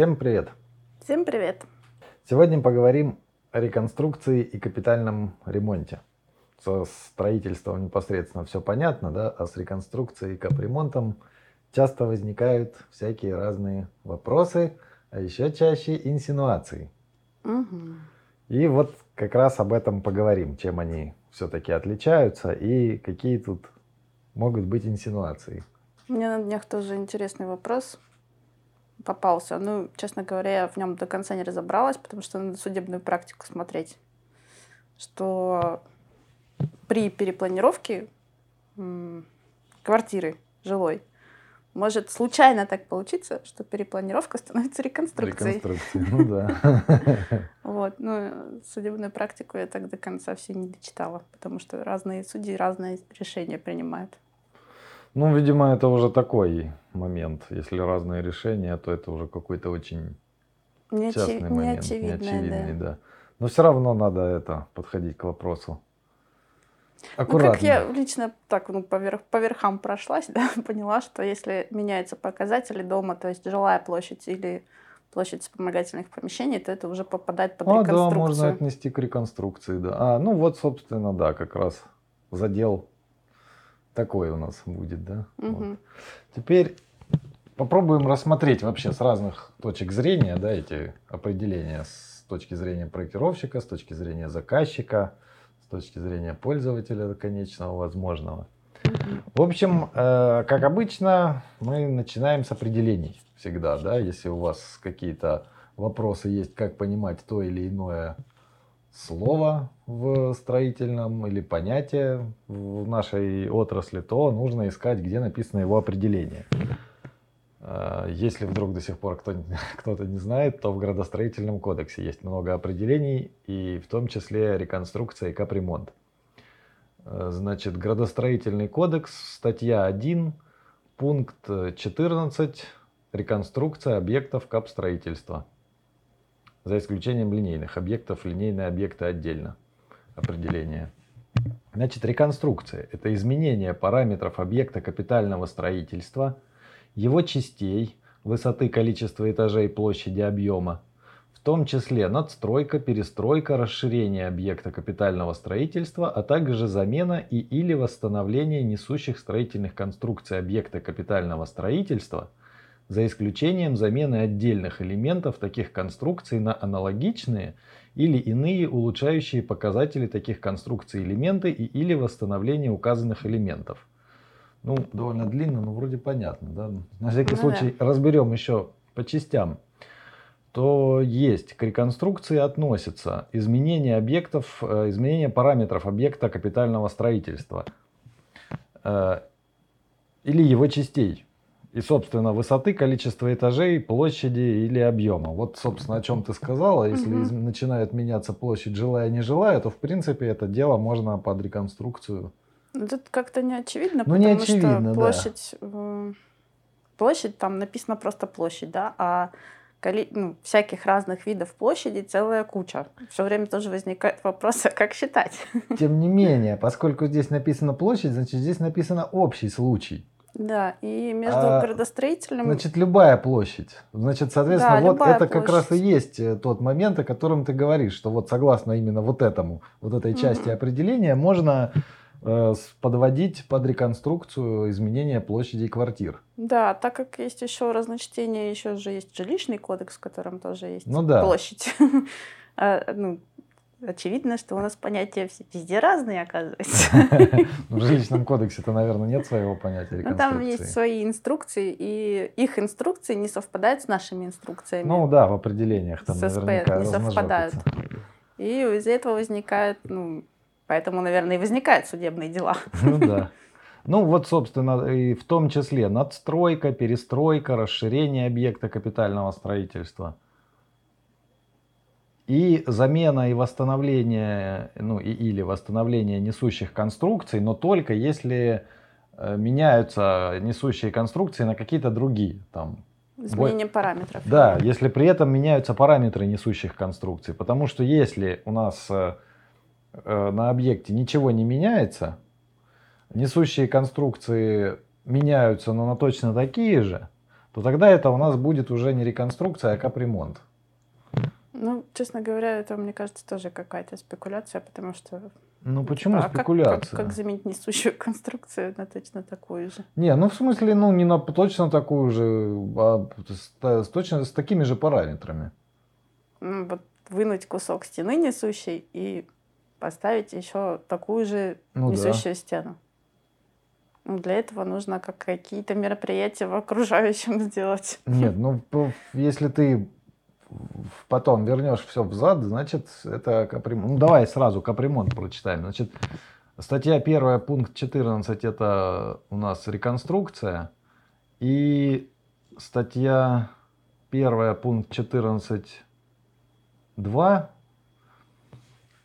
Всем привет! Всем привет! Сегодня поговорим о реконструкции и капитальном ремонте. Со строительством непосредственно все понятно, да, а с реконструкцией и капремонтом часто возникают всякие разные вопросы, а еще чаще инсинуации. Угу. И вот как раз об этом поговорим, чем они все-таки отличаются и какие тут могут быть инсинуации. Мне на днях тоже интересный вопрос попался. Ну, честно говоря, я в нем до конца не разобралась, потому что надо судебную практику смотреть. Что при перепланировке квартиры жилой может случайно так получиться, что перепланировка становится реконструкцией. Реконструкцией, ну да. Вот, ну, судебную практику я так до конца все не дочитала, потому что разные судьи разные решения принимают. Ну, видимо, это уже такой момент. Если разные решения, то это уже какой-то очень Неочи... частный момент, неочевидный, да. да. Но все равно надо это подходить к вопросу. Аккуратно. Ну, как я лично так ну, поверх, по верхам прошлась, да, поняла, что если меняются показатели дома, то есть жилая площадь или площадь вспомогательных помещений, то это уже попадает под а, реконструкцию. да, можно отнести к реконструкции, да. А, ну вот, собственно, да, как раз задел такой у нас будет, да. Угу. Вот. Теперь попробуем рассмотреть вообще с разных точек зрения, да, эти определения с точки зрения проектировщика, с точки зрения заказчика, с точки зрения пользователя конечного возможного. В общем, э, как обычно, мы начинаем с определений всегда, да, если у вас какие-то вопросы есть, как понимать то или иное слово в строительном или понятие в нашей отрасли, то нужно искать, где написано его определение. А, если вдруг до сих пор кто-то не знает, то в градостроительном кодексе есть много определений, и в том числе реконструкция и капремонт. А, значит, градостроительный кодекс, статья 1, пункт 14, реконструкция объектов капстроительства за исключением линейных объектов, линейные объекты отдельно. Определение. Значит, реконструкция – это изменение параметров объекта капитального строительства, его частей, высоты, количества этажей, площади, объема, в том числе надстройка, перестройка, расширение объекта капитального строительства, а также замена и или восстановление несущих строительных конструкций объекта капитального строительства – за исключением замены отдельных элементов таких конструкций на аналогичные или иные улучшающие показатели таких конструкций элементы и или восстановление указанных элементов. Ну, довольно длинно, но вроде понятно. Да? На всякий ну, случай да. разберем еще по частям. То есть к реконструкции относятся изменение объектов, э, изменение параметров объекта капитального строительства э, или его частей и, собственно, высоты, количество этажей, площади или объема. Вот, собственно, о чем ты сказала. Если угу. начинает меняться площадь жилая и нежилая, то, в принципе, это дело можно под реконструкцию. Ну, тут как-то не очевидно, ну, потому не очевидно, что площадь, да. площадь, там написано просто площадь, да, а коли, ну, всяких разных видов площади целая куча. Все время тоже возникает вопрос, а как считать? Тем не менее, поскольку здесь написано площадь, значит, здесь написано общий случай. Да, и между а, градостроительным... Значит, любая площадь. Значит, соответственно, да, вот это площадь. как раз и есть э, тот момент, о котором ты говоришь, что вот согласно именно вот этому, вот этой части угу. определения, можно э, подводить под реконструкцию изменения площади квартир. Да, так как есть еще разночтение, еще же есть жилищный кодекс, в котором тоже есть ну, да. площадь. А, ну, очевидно, что у нас понятия все везде разные, оказывается. В жилищном кодексе-то, наверное, нет своего понятия Ну, там есть свои инструкции, и их инструкции не совпадают с нашими инструкциями. Ну да, в определениях там наверняка не совпадают. И из-за этого возникает, ну, поэтому, наверное, и возникают судебные дела. Ну да. Ну вот, собственно, и в том числе надстройка, перестройка, расширение объекта капитального строительства – и замена и восстановление, ну и, или восстановление несущих конструкций, но только если э, меняются несущие конструкции на какие-то другие. Там, Изменение бо... параметров. Да, если при этом меняются параметры несущих конструкций. Потому что если у нас э, э, на объекте ничего не меняется, несущие конструкции меняются, но на точно такие же, то тогда это у нас будет уже не реконструкция, а капремонт. Честно говоря, это, мне кажется, тоже какая-то спекуляция, потому что... Ну, почему а как- спекуляция? Как, как, заменить несущую конструкцию на точно такую же? Не, ну в смысле, ну не на точно такую же, а с, с точно с такими же параметрами. Ну, вот вынуть кусок стены несущей и поставить еще такую же Ну да. несущую стену. Ну, для этого нужно как какие-то мероприятия в окружающем сделать. Нет, ну если ты потом вернешь все взад, значит это капремонт. Ну давай сразу капремонт прочитаем. Значит, статья 1, пункт 14 это у нас реконструкция. И статья 1, пункт 14, 2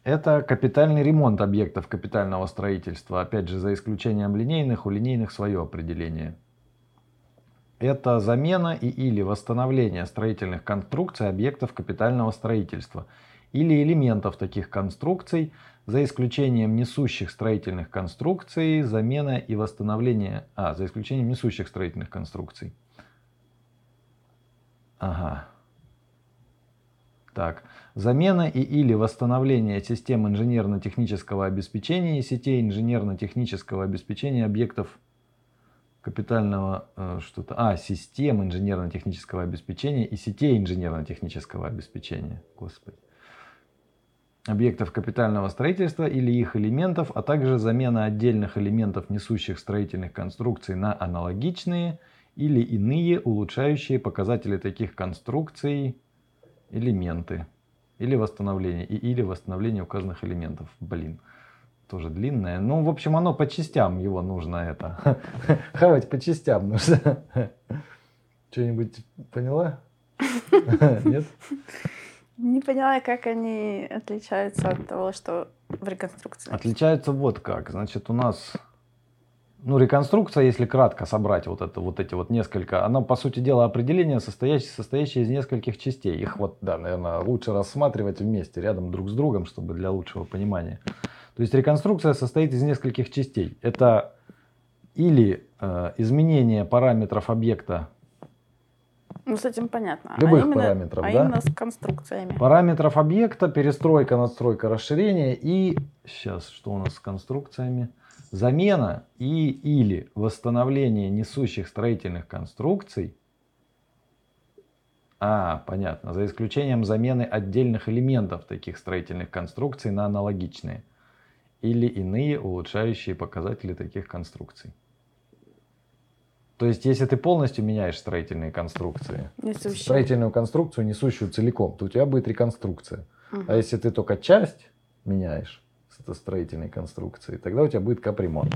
это капитальный ремонт объектов капитального строительства. Опять же, за исключением линейных, у линейных свое определение. Это замена и или восстановление строительных конструкций объектов капитального строительства или элементов таких конструкций, за исключением несущих строительных конструкций, замена и восстановление... А, за исключением несущих строительных конструкций. Ага. Так. Замена и или восстановление систем инженерно-технического обеспечения и сетей инженерно-технического обеспечения объектов капитального э, что-то. А, систем инженерно-технического обеспечения и сетей инженерно-технического обеспечения. Господи. Объектов капитального строительства или их элементов, а также замена отдельных элементов несущих строительных конструкций на аналогичные или иные улучшающие показатели таких конструкций элементы. Или восстановление. И или восстановление указанных элементов. Блин. Тоже длинное. Ну, в общем, оно по частям его нужно это. Хавать по частям нужно. Что-нибудь поняла? Нет? Не поняла, как они отличаются от того, что в реконструкции. Отличаются вот как. Значит, у нас ну, реконструкция, если кратко собрать вот, это, вот эти вот несколько, она, по сути дела, определение, состоящее, состоящее из нескольких частей. Их вот, да, наверное, лучше рассматривать вместе, рядом друг с другом, чтобы для лучшего понимания. То есть реконструкция состоит из нескольких частей. Это или э, изменение параметров объекта, Ну, с этим понятно. Любых а именно, параметров, а да? именно с конструкциями. параметров объекта, перестройка, надстройка, расширение и, сейчас, что у нас с конструкциями? Замена и или восстановление несущих строительных конструкций. А, понятно. За исключением замены отдельных элементов таких строительных конструкций на аналогичные. Или иные улучшающие показатели таких конструкций. То есть, если ты полностью меняешь строительные конструкции, Несущие. строительную конструкцию, несущую целиком, то у тебя будет реконструкция. Мгм. А если ты только часть меняешь строительной конструкции, тогда у тебя будет капремонт,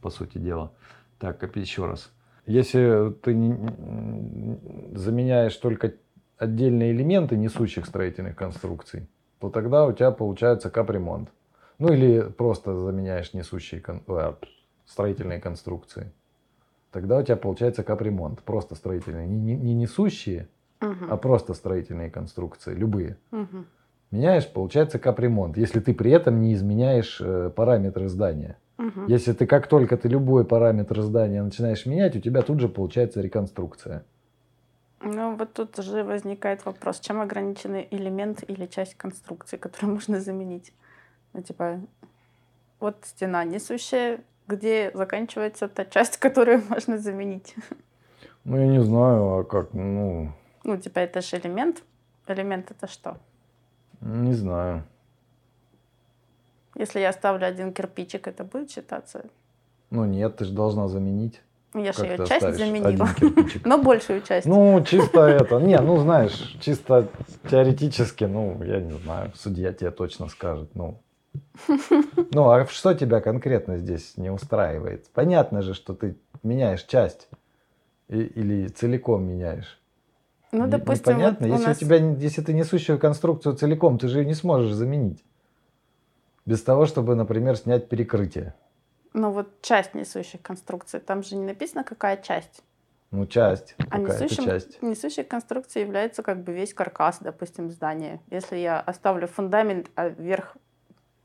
по сути дела. Так, еще раз. Если ты заменяешь только отдельные элементы несущих строительных конструкций, то тогда у тебя получается капремонт. Ну или просто заменяешь несущие кон- а, строительные конструкции. Тогда у тебя получается капремонт. Просто строительные. Не, не- не несущие, Мгм. а просто строительные конструкции, любые. Мгм. Меняешь, получается капремонт, если ты при этом не изменяешь э, параметры здания. Мгм. Если ты как только ты любой параметр здания начинаешь менять, у тебя тут же получается реконструкция. Ну, вот тут уже возникает вопрос, чем ограниченный элемент или часть конструкции, которую можно заменить. Ну, типа, вот стена несущая, где заканчивается та часть, которую можно заменить. Ну, я не знаю, а как, ну, Ну, типа, это же элемент. Элемент это что? не знаю. Если я оставлю один кирпичик, это будет считаться? Ну, нет, ты же должна заменить. Я же ее часть заменила. Но большую часть. Ну, чисто это, не, ну, знаешь, чисто теоретически, ну, я не знаю, судья тебе точно скажет, ну. Ну, а что тебя конкретно здесь не устраивает? Понятно же, что ты меняешь часть и- или целиком меняешь. ну, Не- допустим, вот непонятно. у если, нас... у тебя, если ты несущую конструкцию целиком, ты же ее не сможешь заменить. Без того, чтобы, например, снять перекрытие. Ну, вот часть несущих конструкций. Там же не написано, какая часть. Ну, часть, А несущим, часть. несущей конструкцией является как бы весь каркас, допустим, здания. Если я оставлю фундамент, а вверх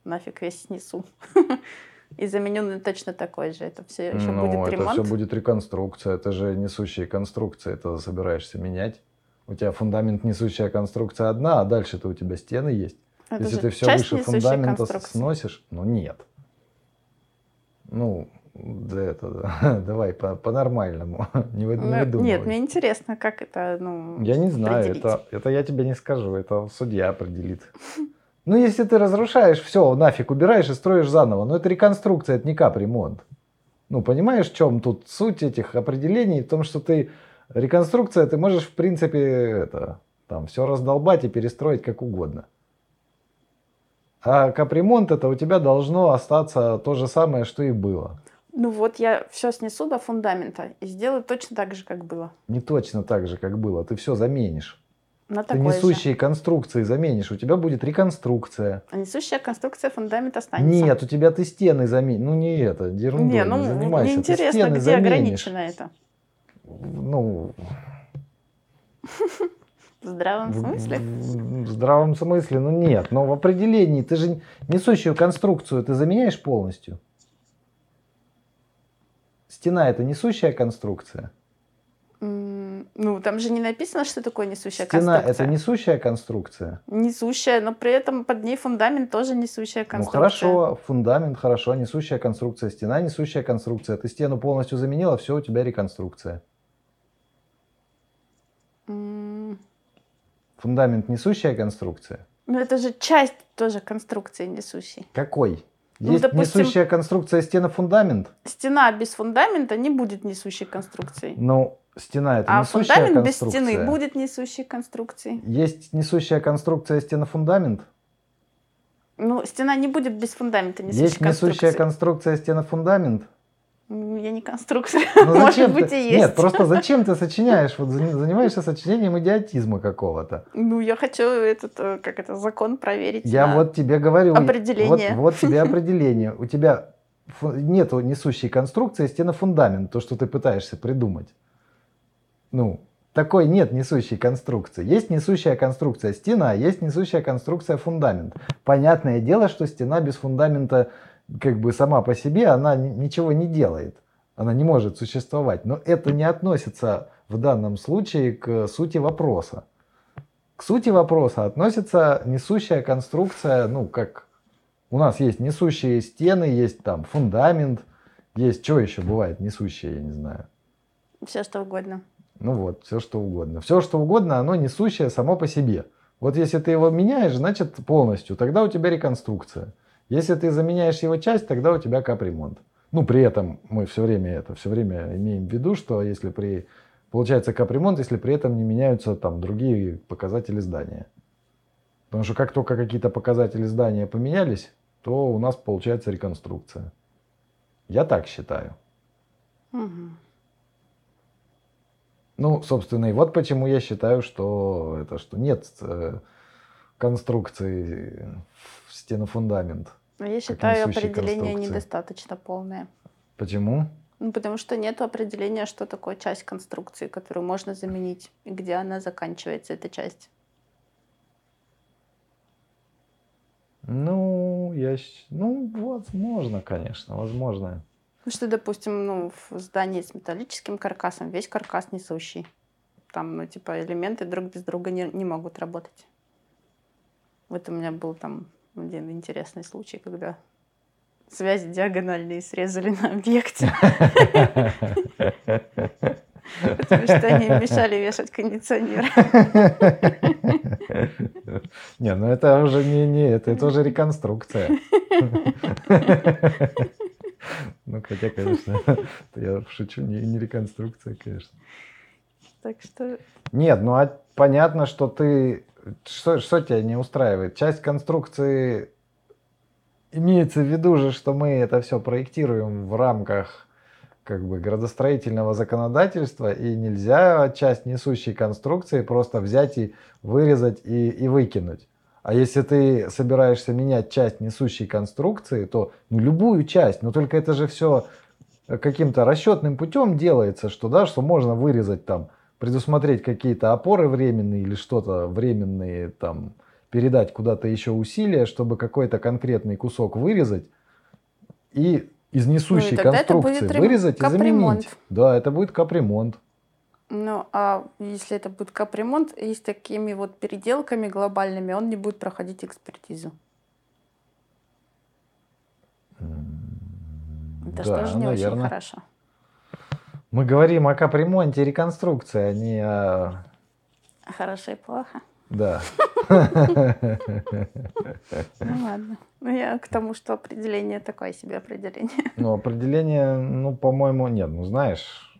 нафиг весь снесу. и заменю точно такой же. Это все еще ну, будет это ремонт. все будет реконструкция. Это же несущие конструкции. Это собираешься менять. У тебя фундамент несущая конструкция одна, а дальше-то у тебя стены есть. Это Если ты все выше фундамента сносишь, ну нет. Ну, да это, давай по- по-нормальному. не, вы- не Ну, выдумывай. Нет, мне интересно, как это, ну... Я не знаю, это, это я тебе не скажу, это судья определит. Ну, если ты разрушаешь, все, нафиг убираешь и строишь заново. Но это реконструкция, это не капремонт. Ну, понимаешь, в чем тут суть этих определений? В том, что ты реконструкция, ты можешь, в принципе, это, там, все раздолбать и перестроить как угодно. А капремонт это у тебя должно остаться то же самое, что и было. Ну вот я все снесу до фундамента и сделаю точно так же, как было. Не точно так же, как было. Ты все заменишь. На Ты такой же. несущие конструкции заменишь. У тебя будет реконструкция. А несущая конструкция фундамента останется. Нет, у тебя ты стены заменишь. Ну не это, ерундой Не, не, ну занимайся. мне интересно, где заменишь. ограничено это. Ну, В здравом смысле? в- здравом смысле, ну нет. Но в определении ты же несущую конструкцию ты заменяешь полностью. Стена это несущая конструкция. Ну, там же не написано, что такое несущая Стена конструкция. это несущая конструкция. Несущая, но при этом под ней фундамент тоже несущая Ну конструкция. хорошо, фундамент хорошо, несущая конструкция, стена несущая конструкция. Ты стену полностью заменила, все, у тебя реконструкция. Фундамент несущая конструкция. Ну, это же часть тоже конструкции несущей. Какой? Ну, Есть допустим- несущая конструкция стена фундамент. Стена без фундамента не будет несущей конструкцией. Ну, стена это А несущая фундамент без конструкция. стены будет несущей конструкцией. Есть несущая конструкция стена фундамент. Ну, стена не будет без фундамента несущей Есть несущая конструкции. конструкция стена фундамент. М, Я не конструктор. Ну, Может быть ты- и есть. Нет, просто зачем ты сочиняешь, вот за- занимаешься сочинением идиотизма какого-то. Ну, я хочу этот, э, как это, закон проверить. Я вот тебе говорю. Определение. Вот, вот тебе определение. У тебя нету несущей конструкции стена фундамент, то, что ты пытаешься придумать. Ну, такой нет несущей конструкции. Есть несущая конструкция стена, есть несущая конструкция фундамент. Понятное дело, что стена без фундамента как бы сама по себе, она ни- ничего не делает. Она не может существовать. Но это не относится в данном случае к сути вопроса. К сути вопроса относится несущая конструкция, ну, как у нас есть несущие стены, есть там фундамент, есть, что еще бывает несущее, я не знаю. Все что угодно. Ну вот, все что угодно. Все что угодно, оно несущее само по себе. Вот если ты его меняешь, значит полностью, тогда у тебя реконструкция. Если ты заменяешь его часть, тогда у тебя капремонт. Ну, при этом мы все время это, все время имеем в виду, что если при, получается капремонт, если при этом не меняются там другие показатели здания. Потому что как только какие-то показатели здания поменялись, то у нас получается реконструкция. Я так считаю. Мгм. Ну, собственно, и вот почему я считаю, что это что нет э, конструкции в стенофундамент. А Я считаю определение недостаточно полное. Почему? Ну, потому что нет определения, что такое часть конструкции, которую можно заменить, и где она заканчивается, эта часть. Ну, я, ну, возможно, конечно, возможно. Ну, что, допустим, ну, в здании с металлическим каркасом весь каркас несущий. Там, ну, типа, элементы друг без друга не, не могут работать. Вот у меня был там один интересный случай, когда связи диагональные срезали на объекте, потому что они мешали вешать кондиционер. Не, ну это уже не, не это, это уже реконструкция. Ну, хотя, конечно, я шучу, не, не реконструкция, конечно. Так что Нет, ну а понятно, что ты... Что, что тебя не устраивает? Часть конструкции имеется в виду же, что мы это все проектируем в рамках как бы градостроительного законодательства, и нельзя часть несущей конструкции просто взять и вырезать и, и выкинуть. А если ты собираешься менять часть несущей конструкции, то ну, любую часть, но только это же все каким-то расчетным путем делается, что да, что можно вырезать там, предусмотреть какие-то опоры временные или что-то временные там, передать куда-то еще усилия, чтобы какой-то конкретный кусок вырезать и из несущей Ну, это конструкции будет рем- вырезать и капремонт. заменить. Да, это будет капремонт. Ну, а если это будет капремонт и с такими вот переделками глобальными, он не будет проходить экспертизу. Это же да, тоже не очень наверное. хорошо. Мы говорим о капремонте и реконструкции, а не о... Хорошо и плохо. Да. Ну ладно. Ну, я к тому, что определение такое себе определение. Ну, определение, ну, по-моему, нет. Ну, знаешь,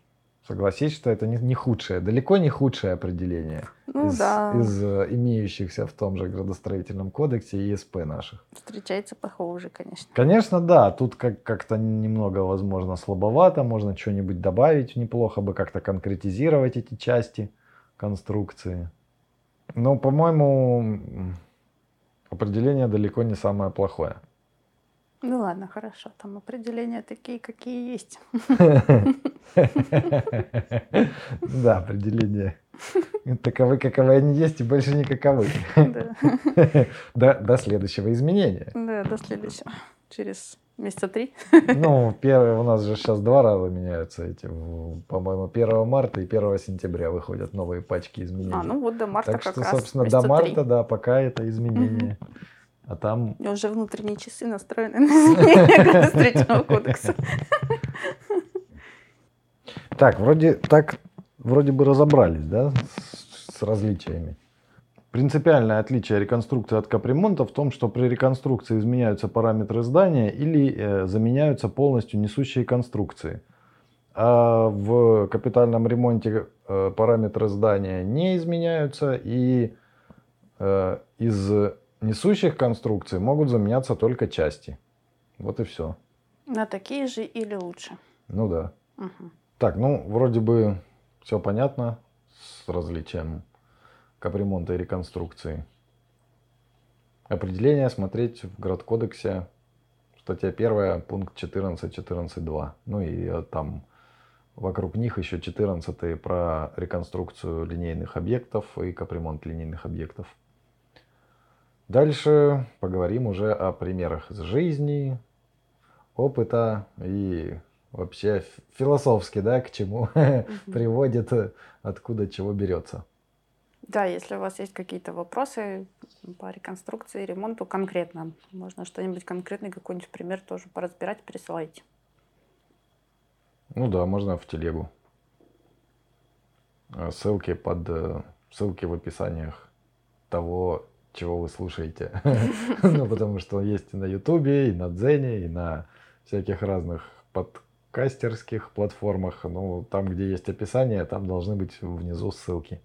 согласись, что это не, не худшее, далеко не худшее определение Ну из, да. из э, имеющихся в том же градостроительном кодексе и ИСП наших. Встречается похуже, конечно. Конечно, да, тут как- как-то немного, возможно, слабовато, можно что-нибудь добавить, неплохо бы как-то конкретизировать эти части конструкции. Но, по-моему, определение далеко не самое плохое. Ну ладно, хорошо. Там определения такие, какие есть. Да, определение. Таковы, каковы они есть, и больше не каковы. Да. До, следующего изменения. Да, до следующего. Через месяца три. Ну, первый, у нас же сейчас два раза меняются эти. По-моему, 1 марта и 1 сентября выходят новые пачки изменений. А, ну вот до марта так как что, раз. собственно, до марта, да, пока это изменение. А там меня уже внутренние часы настроены на изменение градостроительного кодекса. Так, вроде так, вроде бы разобрались, да, с, с различиями. Принципиальное отличие реконструкции от капремонта в том, что при реконструкции изменяются параметры здания или э, заменяются полностью несущие конструкции. А в капитальном ремонте э, параметры здания не изменяются и э, из несущих конструкций могут заменяться только части. Вот и все. На такие же или лучше. Ну да. Мгм. Так, ну, вроде бы все понятно с различием капремонта и реконструкции. Определение смотреть в Градкодексе, статья 1, пункт 14.14.2. Ну и э, там вокруг них еще 14 про реконструкцию линейных объектов и капремонт линейных объектов. Дальше поговорим уже о примерах из жизни, опыта и вообще философски, да, к чему приводит, э, откуда чего берется. Да, если у вас есть какие-то вопросы по реконструкции, ремонту конкретно, можно что-нибудь конкретный, какой-нибудь пример тоже поразбирать, присылайте. Ну да, можно в телегу. Э, Ссылки под э, ссылки в описаниях того, чего вы слушаете. Ну, потому что есть и на Ютубе, и на Дзене, и на всяких разных подкастерских платформах. Ну, там, где есть описание, там должны быть внизу ссылки.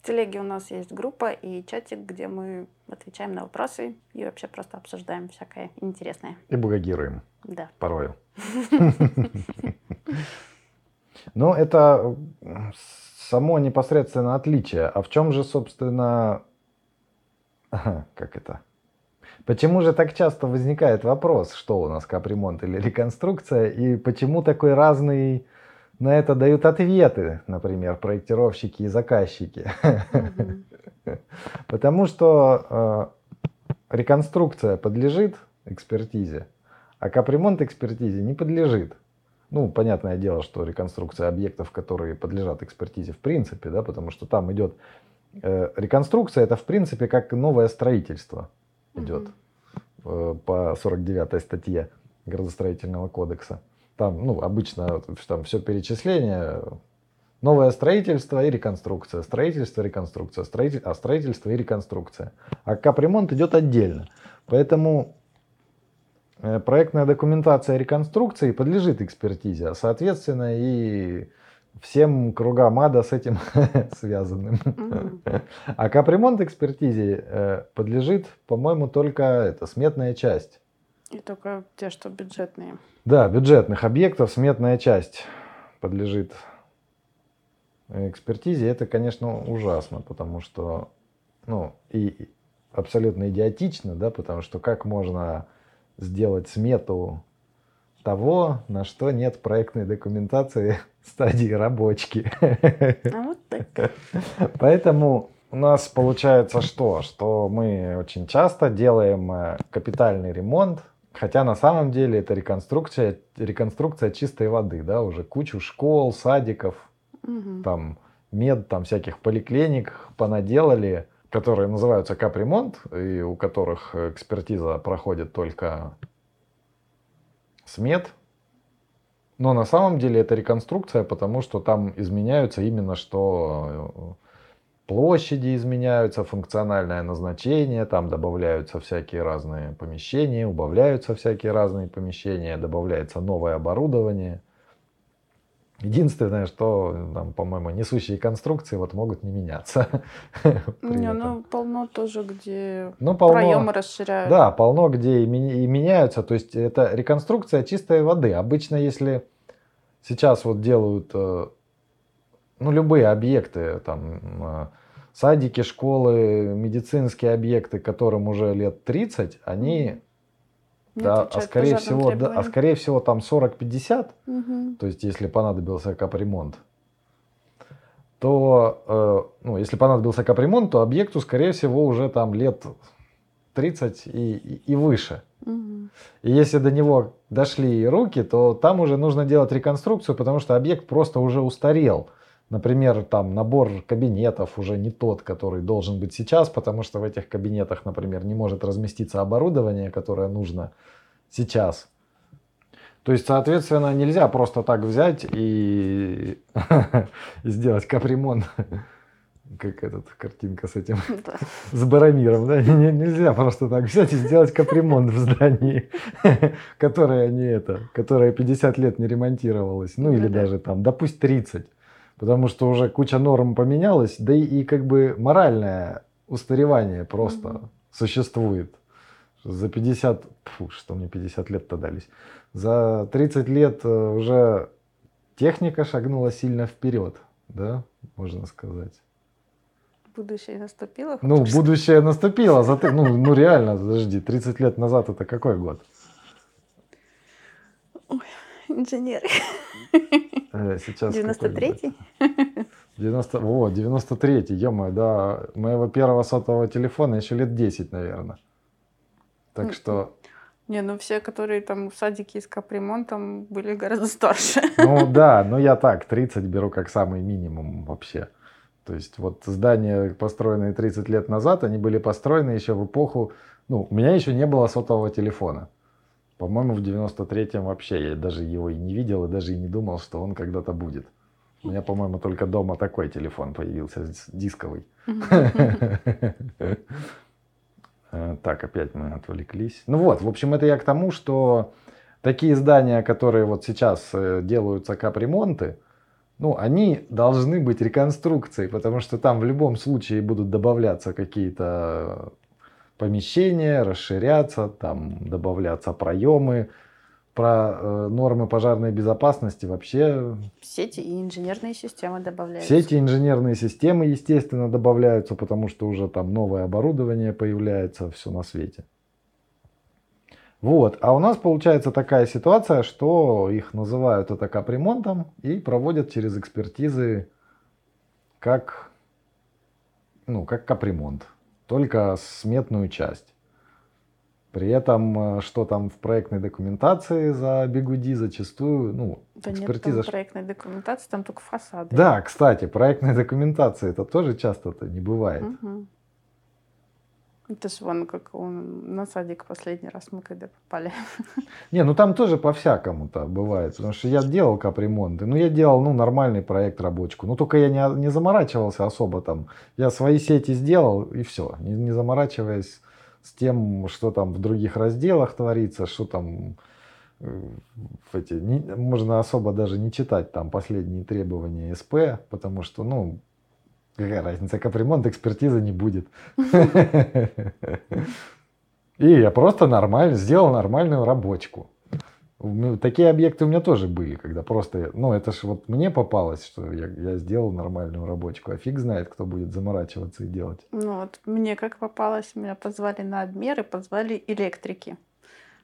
В телеге у нас есть группа и чатик, где мы отвечаем на вопросы и вообще просто обсуждаем всякое интересное. И благогируем. Да. порою. Но это само непосредственно отличие. А в чем же, собственно, как это? Почему же так часто возникает вопрос, что у нас капремонт или реконструкция, и почему такой разный на это дают ответы, например, проектировщики и заказчики? Потому что э, реконструкция подлежит экспертизе, а капремонт экспертизе не подлежит. Ну, понятное дело, что реконструкция объектов, которые подлежат экспертизе в принципе, да, потому что там идет э, реконструкция, это в принципе как новое строительство идет э, по 49 статье градостроительного кодекса. Там, ну, обычно там все перечисление, новое строительство и реконструкция, строительство, реконструкция, строитель, а строительство и реконструкция. А капремонт идет отдельно. Поэтому э, проектная документация реконструкции подлежит экспертизе, а соответственно и всем кругам ада с этим связанным. А капремонт экспертизе э, подлежит, по-моему, только это сметная часть. И только те, что бюджетные. Да, бюджетных объектов сметная часть подлежит экспертизе. Это, конечно, ужасно, потому что, ну, и абсолютно идиотично, да, потому что как можно сделать смету того, на что нет проектной документации стадии рабочки. А вот так. Поэтому у нас получается что? Что мы очень часто делаем э, капитальный ремонт Хотя на самом деле это реконструкция, реконструкция чистой воды, да, уже кучу школ, садиков, угу. там мед, там всяких поликлиник понаделали, которые называются капремонт, и у которых экспертиза проходит только с мед. Но на самом деле это реконструкция, потому что там изменяются именно что площади изменяются, функциональное назначение, там добавляются всякие разные помещения, убавляются всякие разные помещения, добавляется новое оборудование. Единственное, что, там, по-моему, несущие конструкции вот могут не меняться. Не, ну полно тоже, где ну, полно, проемы расширяют. Да, полно где и, и меняются. То есть это реконструкция чистой воды. Обычно, если сейчас вот делают э, ну, любые объекты, там, э, садики, школы, медицинские объекты, которым уже лет 30, они, Не да, а скорее всего, да, а скорее всего там 40-50, угу. то есть если понадобился капремонт, то, э, ну, если понадобился капремонт, то объекту, скорее всего, уже там лет 30 и, и, выше. Угу. И если до него дошли руки, то там уже нужно делать реконструкцию, потому что объект просто уже устарел. Например, там набор кабинетов уже не тот, который должен быть сейчас, потому что в этих кабинетах, например, не может разместиться оборудование, которое нужно сейчас. То есть, соответственно, нельзя просто так взять и, сделать капремонт, как этот картинка с этим, с Барамиром, да? Нельзя просто так взять и сделать капремонт в здании, которое не это, которое 50 лет не ремонтировалось, ну или даже там, да пусть 30 потому что уже куча норм поменялась, да и, и как бы моральное устаревание просто mm-hmm. существует. За 50, фу, что мне 50 лет-то дались, за 30 лет э, уже техника шагнула сильно вперед, да, можно сказать. Будущее наступило? Ну, будущее наступило. За, ну, ну, реально, подожди, 30 лет назад это какой год? Ой, инженер. Э, сейчас 93-й? 90, о, 93-й, ё да. Моего первого сотового телефона еще лет 10, наверное. Так что... Не, ну все, которые там в садике с капремонтом, были гораздо старше. Ну да, ну я так, 30 беру как самый минимум вообще. То есть вот здания, построенные 30 лет назад, они были построены еще в эпоху... Ну, у меня еще не было сотового телефона. По-моему, в 93-м вообще я даже его и не видел, и даже и не думал, что он когда-то будет. У меня, по-моему, только дома такой телефон появился, дисковый. Э, так, опять мы отвлеклись. Ну вот, в общем, это я к тому, что такие здания, которые вот сейчас э, делаются капремонты, ну, они должны быть реконструкцией, потому что там в любом случае будут добавляться какие-то помещения, расширяться, там добавляться проемы. Про э, нормы пожарной безопасности вообще... Сети и инженерные системы добавляются. Сети и инженерные системы, естественно, добавляются, потому что уже там новое оборудование появляется, все на свете. Вот. А у нас получается такая ситуация, что их называют это капремонтом и проводят через экспертизы как, ну, как капремонт только сметную часть. При этом, э, что там в проектной документации за бигуди зачастую, ну, да экспертиза... нет там проектной документации, там только фасады. Да, кстати, проектной документации это тоже часто-то не бывает. Угу. Это ж вон как он на садик последний раз мы когда попали. Не, ну там тоже по-всякому-то бывает. Потому что я делал капремонты. Ну, я делал, ну, нормальный проект рабочку. Ну, только я не, не заморачивался особо там. Я свои сети сделал и все. Не, не заморачиваясь с тем, что там в других разделах творится, что там э, эти, не, можно особо даже не читать там последние требования СП, потому что, ну, Какая разница, капремонт экспертизы не будет. И я просто нормально сделал нормальную рабочку. Такие объекты у меня тоже были, когда просто, ну это же вот мне попалось, что я, я сделал нормальную рабочку, а фиг знает, кто будет заморачиваться и делать. Ну вот мне как попалось, меня позвали на обмеры, позвали электрики,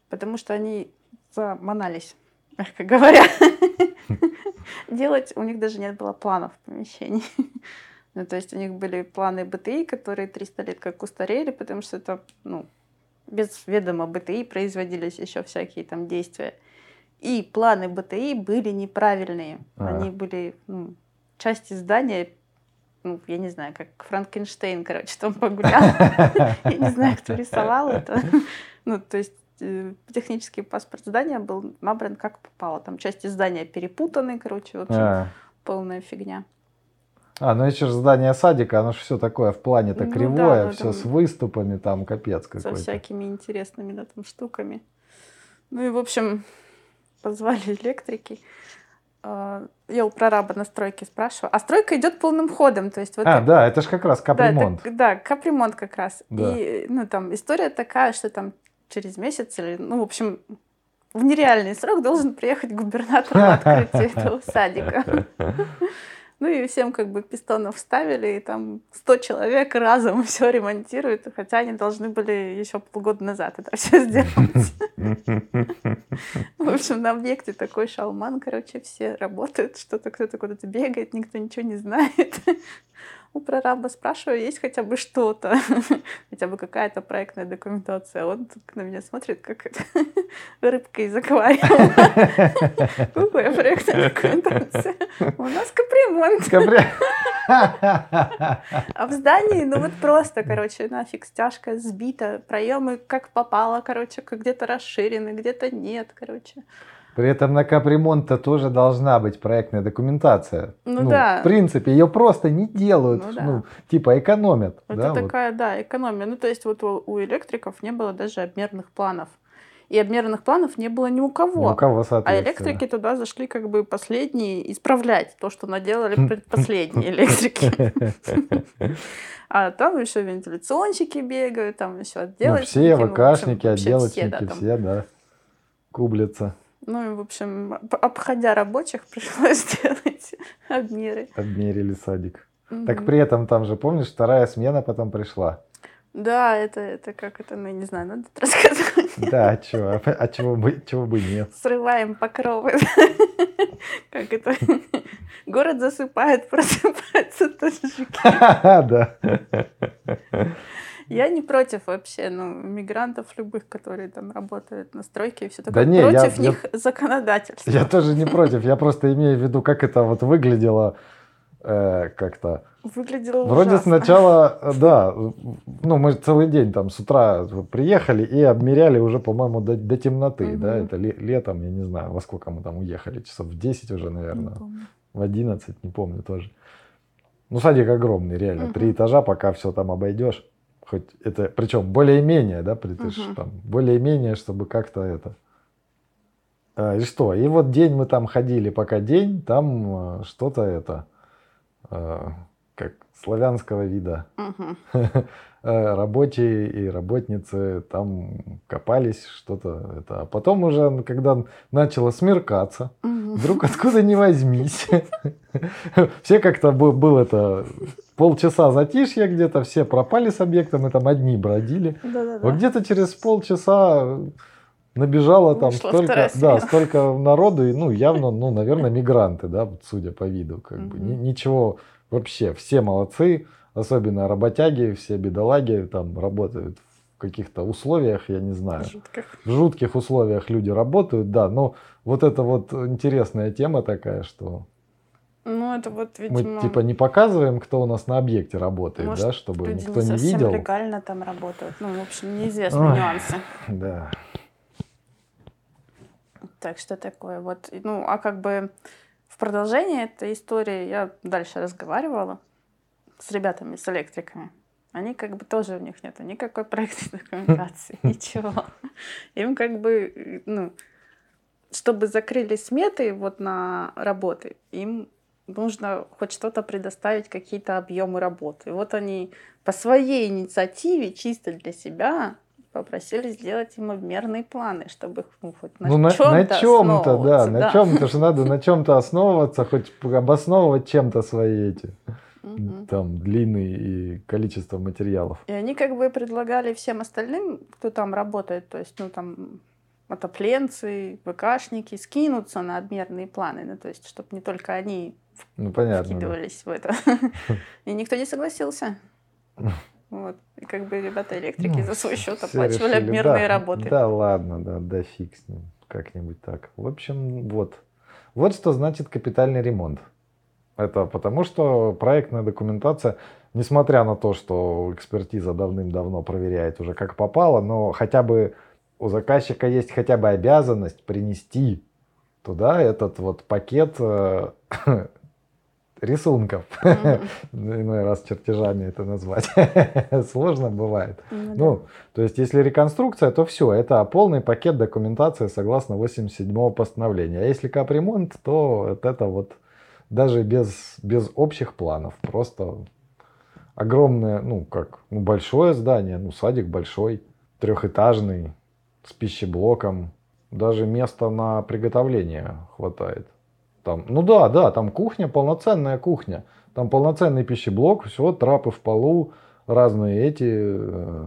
потому что они заманались, мягко говоря. Делать у них даже нет было планов в помещении. Ну, то есть у них были планы БТИ, которые 300 лет как устарели, потому что это, ну, без ведома БТИ производились еще всякие там действия. И планы БТИ были неправильные. А. Они были ну, части здания ну, я не знаю, как Франкенштейн, короче, там погулял. Я не знаю, кто рисовал это. Ну, то есть э, технический паспорт здания был набран как попало. Там части здания перепутаны, короче, вообще а. полная фигня. А, ну еще же здание садика, оно же все такое в плане-то ну, кривое, да, все с выступами, там капец какой-то. Со всякими интересными да, там штуками. Ну и, в общем, позвали электрики. А, я у прораба на стройке спрашиваю. А стройка идет полным ходом. То есть вот а, это, да, это же как раз капремонт. Да, это, да, капремонт как раз. Да. И, ну, там история такая, что там через месяц или, ну, в общем, в нереальный срок должен приехать губернатор на открытие этого садика. Ну и всем как бы пистонов вставили, и там 100 человек разом все ремонтируют, хотя они должны были еще полгода назад это все сделать. В общем, на объекте такой шалман, короче, все работают, что-то кто-то куда-то бегает, никто ничего не знает у прораба спрашиваю, есть хотя бы что-то, хотя бы какая-то проектная документация. Он на меня смотрит, как рыбка из аквариума. Какая проектная документация? У нас капремонт. А в здании, ну вот просто, короче, нафиг стяжка сбита, проемы как попало, короче, где-то расширены, где-то нет, короче. При этом на капремонт-то тоже должна быть проектная документация. Ну, ну да. В принципе, ее просто не делают, ну, да. ну типа экономят. Это да, такая, вот. да, экономия. Ну то есть вот у, у электриков не было даже обмерных планов. И обмерных планов не было ни у кого. Ни у кого, А электрики туда зашли как бы последние исправлять то, что наделали предпоследние электрики. А там еще вентиляционщики бегают, там еще отделочники. Ну, все, ВКшники, отделочники, все, да, кублятся. Ну и, в общем, обходя рабочих, пришлось сделать обмеры. Обмерили садик. Угу. Так при этом там же, помнишь, вторая смена потом пришла. Да, это, это как это, ну, не знаю, надо рассказывать. Да, а чего, а, а чего бы, чего бы нет? Срываем покровы. Как это? Город засыпает, просыпается жуки. Да. Я не против вообще, ну, мигрантов любых, которые там работают на стройке и все такое. Да не, против я, них я, законодательства. Я тоже не против, я просто имею в виду, как это вот выглядело э, как-то. Выглядело Вроде ужасно. сначала, э, да, ну мы целый день там с утра приехали и обмеряли уже, по-моему, до, до темноты, угу. да, это летом, я не знаю, во сколько мы там уехали, часов в 10 уже, наверное, в 11, не помню тоже. Ну, садик огромный, реально, угу. три этажа, пока все там обойдешь хоть это, причем более-менее, да, притыш, угу. там, более-менее, чтобы как-то это. А, и что? И вот день мы там ходили, пока день, там э, что-то это, э, как славянского вида. Угу. Рабочие и работницы там копались, что-то это. А потом уже, когда начало смеркаться, угу. вдруг откуда ни возьмись, все как-то был это полчаса затишья где-то, все пропали с объекта, мы там одни бродили. Да-да-да. Вот где-то через полчаса набежало там столько, да, столько народу, и, ну, явно, ну, наверное, мигранты, да, судя по виду, как бы, ничего, вообще, все молодцы, особенно работяги, все бедолаги там работают в каких-то условиях, я не знаю, жутких. в жутких условиях люди работают, да, но вот это вот интересная тема такая, что ну, это вот, видимо... Мы, типа, не показываем, кто у нас на объекте работает, Может, да, чтобы никто не, не видел. легально там работают. Ну, в общем, неизвестны Ой, нюансы. Да. Так, что такое? Вот, ну, а как бы в продолжение этой истории я дальше разговаривала с ребятами, с электриками. Они как бы тоже у них нету никакой проектной документации, ничего. Им как бы, ну, чтобы закрыли сметы вот на работы, им нужно хоть что-то предоставить, какие-то объемы работы. И вот они по своей инициативе, чисто для себя, попросили сделать им обмерные планы, чтобы ну, хоть на ну, чем-то на, на чем-то, да, да, на чем-то же надо на чем-то основываться, хоть обосновывать чем-то свои эти там длины и количество материалов. И они как бы предлагали всем остальным, кто там работает, то есть, ну там отопленцы, ВКшники, скинуться на обмерные планы, ну то есть, чтобы не только они ну, понятно, вкидывались да. в это. И никто не согласился. Вот. И как бы ребята электрики Ну, за свой счет оплачивали решили, обмерные да, работы. Да, ладно, да, да фиг с ним. Как-нибудь так. В общем, вот. Вот что значит капитальный ремонт. Это потому, что проектная документация, несмотря на то, что экспертиза давным-давно проверяет уже как попало, но хотя бы у заказчика есть хотя бы обязанность принести туда этот вот пакет э, рисунков. Мгм. Иной раз чертежами это назвать. Сложно бывает. Ну. Ну, то есть, если реконструкция, то все, это полный пакет документации согласно 87 постановления. А если капремонт, то это вот даже без, без общих планов, просто огромное, ну как, ну большое здание, ну садик большой, трехэтажный, с пищеблоком, даже места на приготовление хватает. Там, ну да, да, там кухня, полноценная кухня. Там полноценный пищеблок, все, трапы в полу, разные эти э,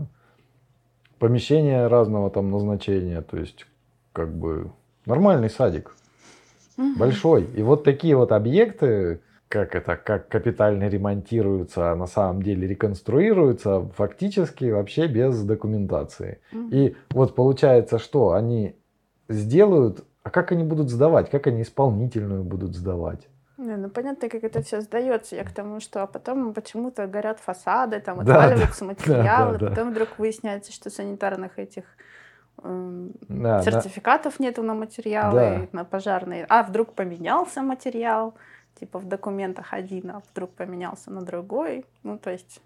помещения разного там назначения. То есть, как бы нормальный садик, Мгм. большой. И вот такие вот объекты, как это, как капитально ремонтируются, а на самом деле реконструируются, фактически вообще без документации. Мгм. И вот получается, что они сделают, а как они будут сдавать, как они исполнительную будут сдавать? Не, ну понятно, как это все сдается. Я к тому, что а потом почему-то горят фасады, там Да, отваливаются материалы, да. потом вдруг выясняется, что санитарных этих эм, Да, да. сертификатов нету на материалы, Да. на пожарные. А вдруг поменялся материал, типа в документах один, а вдруг поменялся на другой. Ну, то есть,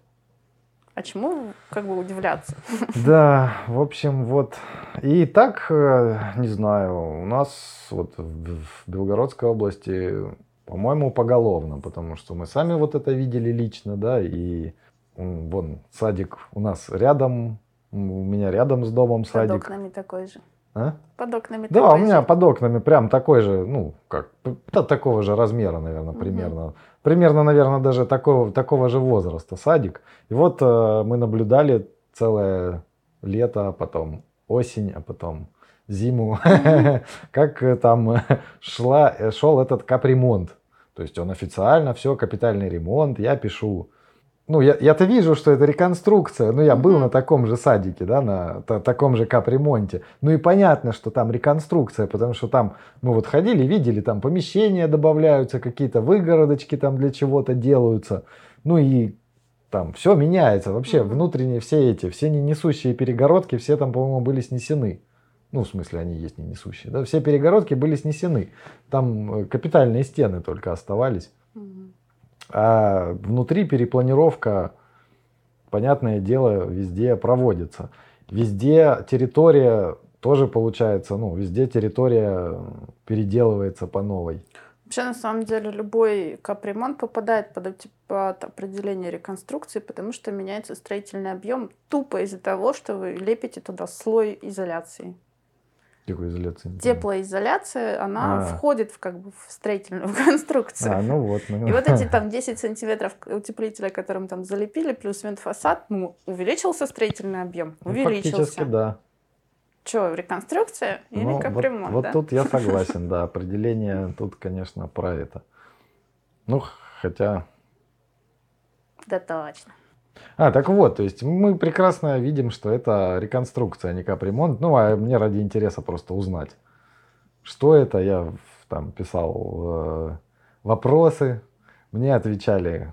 а чему как бы удивляться? Да, в общем, вот. И так, э, не знаю, у нас вот в Белгородской области, по-моему, поголовно, потому что мы сами вот это видели лично, да, и вон садик у нас рядом, у меня рядом с домом Под садик. окнами такой же. А? Под окнами Да, у меня же. под окнами прям такой же, ну, как, да, такого же размера, наверное, примерно. Примерно, наверное, даже такого, такого же возраста садик. И вот э, мы наблюдали целое лето, а потом осень, а потом зиму, как э, там э, шла, э, шел этот капремонт. То есть он официально, все, капитальный ремонт, я пишу. Ну, я, я-то вижу, что это реконструкция. Ну, я был Мгм. на таком же садике, да, на та- таком же капремонте. Ну и понятно, что там реконструкция, потому что там мы вот ходили, видели, там помещения добавляются, какие-то выгородочки там для чего-то делаются. Ну и там все меняется. Вообще Мгм. внутренние все эти, все не несущие перегородки, все там, по-моему, были снесены. Ну, в смысле, они есть не несущие. Да? Все перегородки были снесены. Там э, капитальные стены только оставались. Мгм. А внутри перепланировка, понятное дело, везде проводится. Везде территория тоже получается, ну, везде территория переделывается по новой. Вообще, на самом деле, любой капремонт попадает под, под определение реконструкции, потому что меняется строительный объем тупо из-за того, что вы лепите туда слой изоляции. Какой изоляции? не понял. Теплоизоляция, она А. входит в, как бы, в строительную конструкцию. А, ну вот. ну. И вот эти там 10 сантиметров утеплителя, которым там залепили, плюс вентфасад, ну, увеличился строительный объем? Ну, Увеличился. Фактически, да. Что, реконструкция или Ну, вот- капремонт? вот да? тут я согласен, да. Определение тут, конечно, про это. Ну, хотя Да точно. А, так вот, то есть мы прекрасно видим, что это реконструкция, а не капремонт. Ну, а мне ради интереса просто узнать, что это. Я там писал э, вопросы, мне отвечали,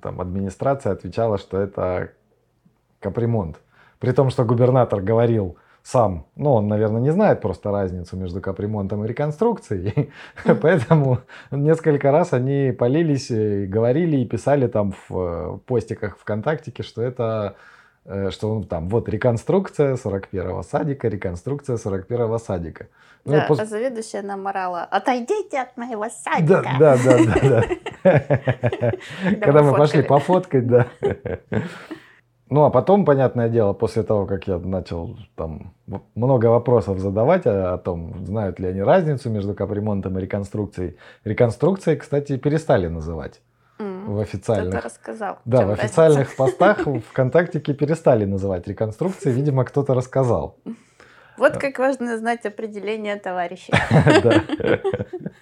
там администрация отвечала, что это капремонт. При том, что губернатор говорил сам, ну, он, наверное, не знает просто разницу между капремонтом и реконструкцией, поэтому несколько раз они полились, говорили и писали там в э, постиках ВКонтактике, что это, э, что он там, вот реконструкция 41-го садика, реконструкция 41-го садика. Ну, да, пос- а заведующая нам орала, отойдите от моего садика. да, да, да, да. Когда мы пошли пофоткать, да. Ну, а потом, понятное дело, после того, как я начал там много вопросов задавать о, о том, знают ли они разницу между капремонтом и реконструкцией. Реконструкцией, кстати, перестали называть в Кто-то официальных. рассказал. Да, в разница. официальных постах в ВКонтактике перестали называть реконструкцией, видимо, кто-то рассказал. Вот как важно знать определение товарищей.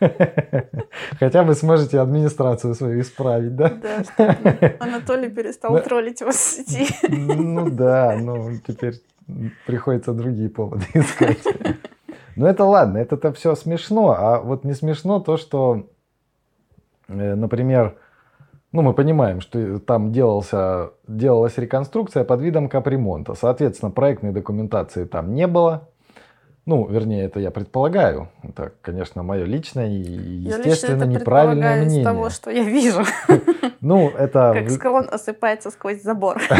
Хотя вы сможете администрацию свою исправить, да? Да, Анатолий перестал троллить вас в сети. Ну да, ну теперь приходится другие поводы искать. Но это ладно, это-то все смешно, а вот не смешно то, что, э, например, ну, мы понимаем, что там делался, делалась реконструкция под видом капремонта. Соответственно, проектной документации там не было. Ну, вернее, это я предполагаю. Это, конечно, мое личное и, естественно, неправильное мнение. из того, что я вижу. Ну, это... Как склон осыпается сквозь забор.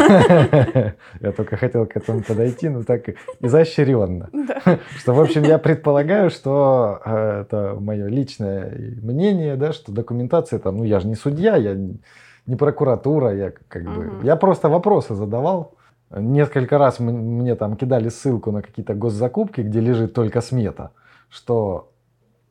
Я только хотел к этому подойти, но так изощренно. Что, в общем, я предполагаю, что э, это мое личное мнение, да, что документация там, ну, я же не судья, я не прокуратура, я как бы... Я просто вопросы задавал. Несколько раз мне там кидали ссылку на какие-то госзакупки, где лежит только смета, что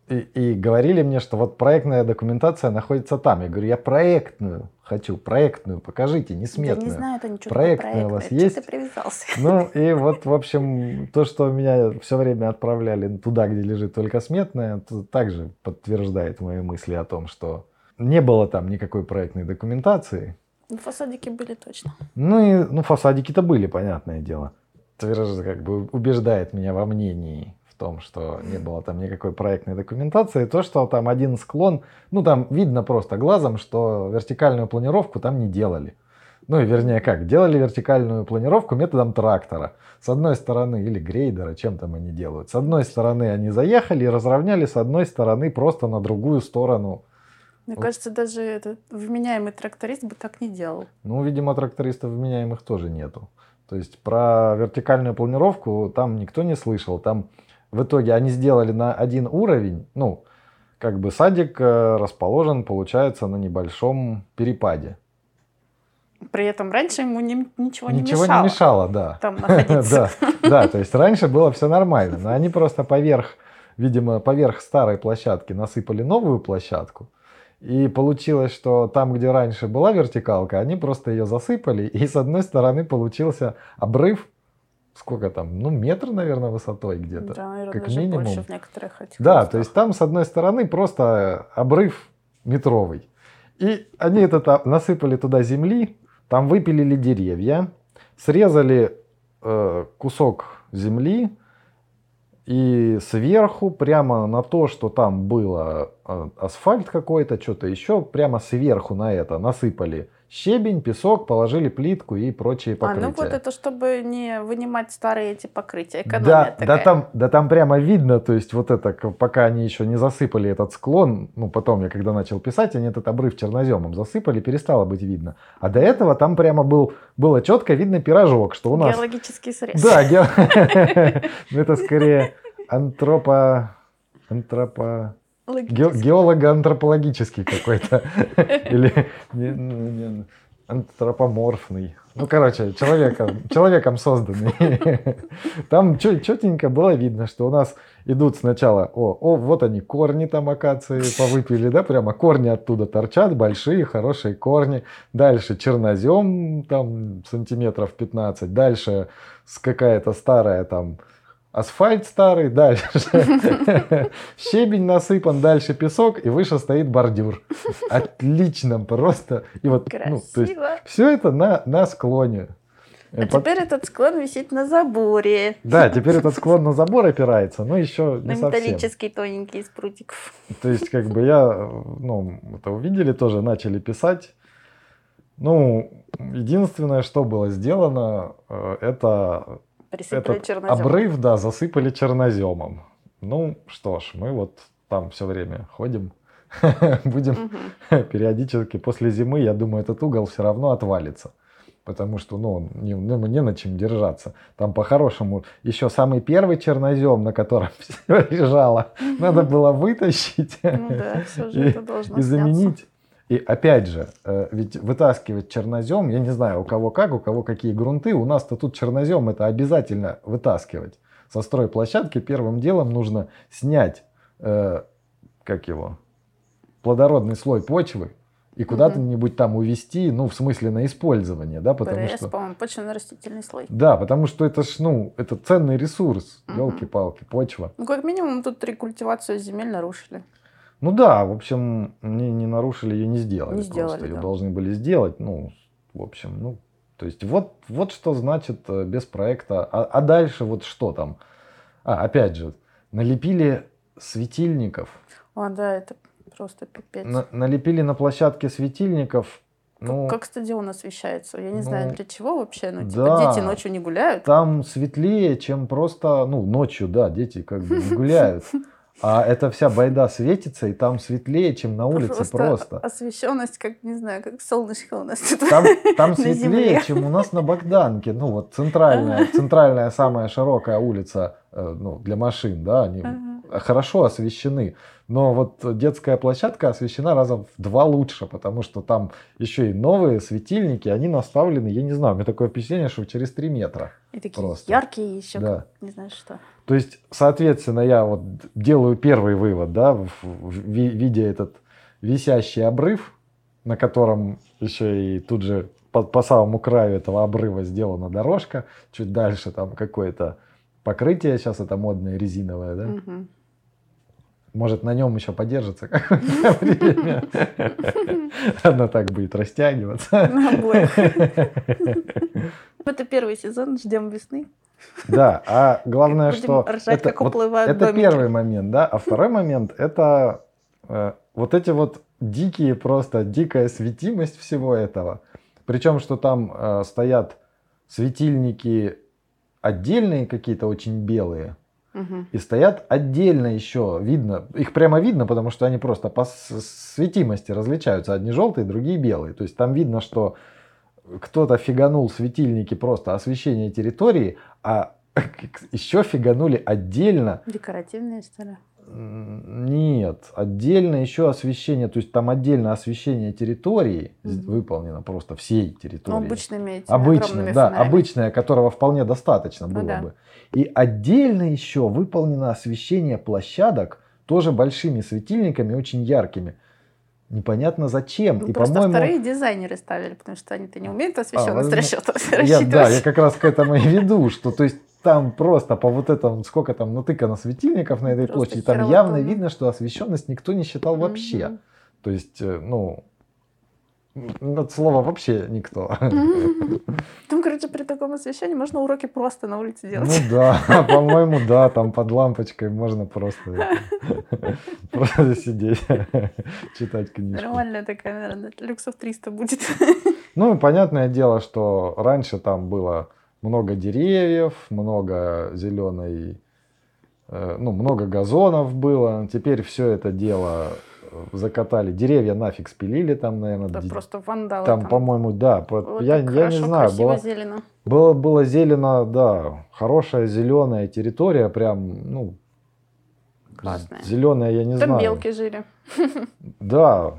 и, и говорили мне, что вот проектная документация находится там. Я говорю, я проектную хочу, проектную, покажите, не сметную. Я не знаю, это ничего проектная у вас есть? ты привязался? Ну и вот, в общем, то, что меня все время отправляли туда, где лежит только сметная, также подтверждает мои мысли о том, что не было там никакой проектной документации. Ну, фасадики были точно. Ну, и, ну, фасадики-то были, понятное дело. Тверже, как бы убеждает меня во мнении в том, что не было там никакой проектной документации. То, что там один склон, ну, там видно просто глазом, что вертикальную планировку там не делали. Ну, и вернее как, делали вертикальную планировку методом трактора. С одной стороны, или грейдера, чем там они делают. С одной стороны они заехали и разровняли, с одной стороны просто на другую сторону мне вот. кажется, даже этот вменяемый тракторист бы так не делал. Ну, видимо, трактористов вменяемых тоже нету. То есть про вертикальную планировку там никто не слышал. Там в итоге они сделали на один уровень, ну, как бы садик э, расположен, получается, на небольшом перепаде. При этом раньше ему не, ничего, не ничего мешало. не мешало, да. Там находиться. да, да, то есть раньше было все нормально, но они просто поверх, видимо, поверх старой площадки насыпали новую площадку. И получилось, что там, где раньше была вертикалка, они просто ее засыпали, и с одной стороны получился обрыв, сколько там, ну метр, наверное, высотой где-то, да, наверное, как минимум. Больше в некоторых этих да, местах. то есть там с одной стороны просто обрыв метровый. И они это насыпали туда земли, там выпилили деревья, срезали э, кусок земли, и сверху, прямо на то, что там было а, асфальт какой-то, что-то еще, прямо сверху на это насыпали щебень, песок, положили плитку и прочие покрытия. А, ну вот это чтобы не вынимать старые эти покрытия, экономия да, такая. Да там, да там прямо видно, то есть вот это, пока они еще не засыпали этот склон, ну потом я когда начал писать, они этот обрыв черноземом засыпали, перестало быть видно. А до этого там прямо был, было четко видно пирожок, что у нас... Геологический срез. Да, ну, это скорее антропо... антропо... Геолого-антропологический какой-то. Или антропоморфный. Ну, короче, человеком, человеком созданный. Там четенько было видно, что у нас идут сначала, о, о, вот они, корни там акации повыпили, да, прямо корни оттуда торчат, большие, хорошие корни. Дальше чернозем, там, сантиметров 15. Дальше какая-то старая там асфальт старый, дальше щебень насыпан, дальше песок, и выше стоит бордюр. Отлично, просто. И вот, ну, то есть, все это на, на склоне. А Под... теперь этот склон висит на заборе. Да, теперь этот склон на забор опирается, но еще не на металлический тоненький из прутиков. То есть, как бы я, ну, это увидели тоже, начали писать. Ну, единственное, что было сделано, э, это Присыпали этот чернозем. обрыв, да, засыпали черноземом. Ну что ж, мы вот там все время ходим, будем периодически после зимы, я думаю, этот угол все равно отвалится. Потому что, ну, не, ну, не на чем держаться. Там по-хорошему еще самый первый чернозем, на котором все лежало, надо было вытащить ну да, и, и заменить. И опять же, э, ведь вытаскивать чернозем, я не знаю, у кого как, у кого какие грунты, у нас-то тут чернозем это обязательно вытаскивать. Со стройплощадки первым делом нужно снять, э, как его, плодородный слой почвы, и куда-нибудь там увезти, ну, в смысле на использование, да, потому ПРС, что... по-моему, почвенно-растительный слой. Да, потому что это ж, ну, это ценный ресурс, Мгм. елки-палки, почва. Ну, как минимум, тут рекультивацию земель нарушили. Ну да, в общем, не, не нарушили, ее не сделали. Не просто. сделали, Ее да. должны были сделать, ну, в общем, ну, то есть вот, вот что значит э, без проекта. А, а дальше вот что там? А, опять же, налепили светильников, О, да, это просто пипец. на- налепили на площадке светильников, ну, Как стадион освещается? Я не ну, знаю, для чего вообще. Ну, типа, да. дети ночью не гуляют. там светлее, чем просто, ну, ночью, да, дети как бы не гуляют. А эта вся байда светится, и там светлее, чем на улице просто. освещенность, как, не знаю, как солнышко у нас тут. Там, там светлее, земле. чем у нас на Богданке. Ну, вот центральная, центральная самая широкая улица э, ну, для машин, да, они Ага. Хорошо освещены. Но вот детская площадка освещена раза в два лучше, потому что там еще и новые светильники, они наставлены, я не знаю, у меня такое впечатление, что через 3 метра. И такие Просто. яркие еще, Да. не знаю что. То есть, соответственно, я вот делаю первый вывод, да, видя этот висящий обрыв, на котором еще и тут же по, по самому краю этого обрыва сделана дорожка, чуть дальше там какое-то покрытие, сейчас это модное резиновое, да, Мгм. Может на нем еще подержится какое-то время, она так будет растягиваться. На обоих. Это первый сезон, ждем весны. Да, а главное, что ржать, это, как вот уплывают это первый момент, да, а второй момент это э, вот эти вот дикие просто дикая светимость всего этого, причем что там э, стоят светильники отдельные какие-то очень белые И стоят отдельно еще видно, их прямо видно, потому что они просто по светимости различаются, одни желтые, другие белые, то есть там видно, что кто-то фиганул светильники просто освещение территории, а еще фиганули отдельно. Декоративные? М, Нет, отдельно еще освещение, то есть там отдельно освещение территории Мгм. выполнено просто всей Ну, территории. обычными этими Обычное, да, фонарями. обычное, которого вполне достаточно Ну было да. бы. И отдельно еще выполнено освещение площадок тоже большими светильниками, очень яркими. Непонятно зачем. Ну, и, просто по-моему, вторые дизайнеры ставили, потому что они-то не умеют освещенность возможно, расчет- я, рассчитывать. да, я как раз к этому и веду, что то есть там просто по вот этому, сколько там натыкано светильников на этой Просто площади, там явно тонно. видно, что освещенность никто не считал вообще. Мгм. То есть, э, ну, от слова вообще никто. Там, короче, при таком освещении можно уроки просто на улице Ну делать. да, по-моему, да, там под лампочкой можно просто просто сидеть, читать книжку. Нормальная такая, наверное, люксов 300 будет. Ну, понятное дело, что раньше там было много деревьев, много зеленой, э, ну, много газонов было. Теперь все это дело э, закатали. Деревья нафиг спилили там, наверное. Да, ди- просто вандалы там, по-моему, да. Вот я, я не хорошо, знаю, красиво, было, зелено. было, было зелено, да, хорошая зеленая территория, прям, ну, Классная. зеленая, я не Там знаю. белки жили. Да.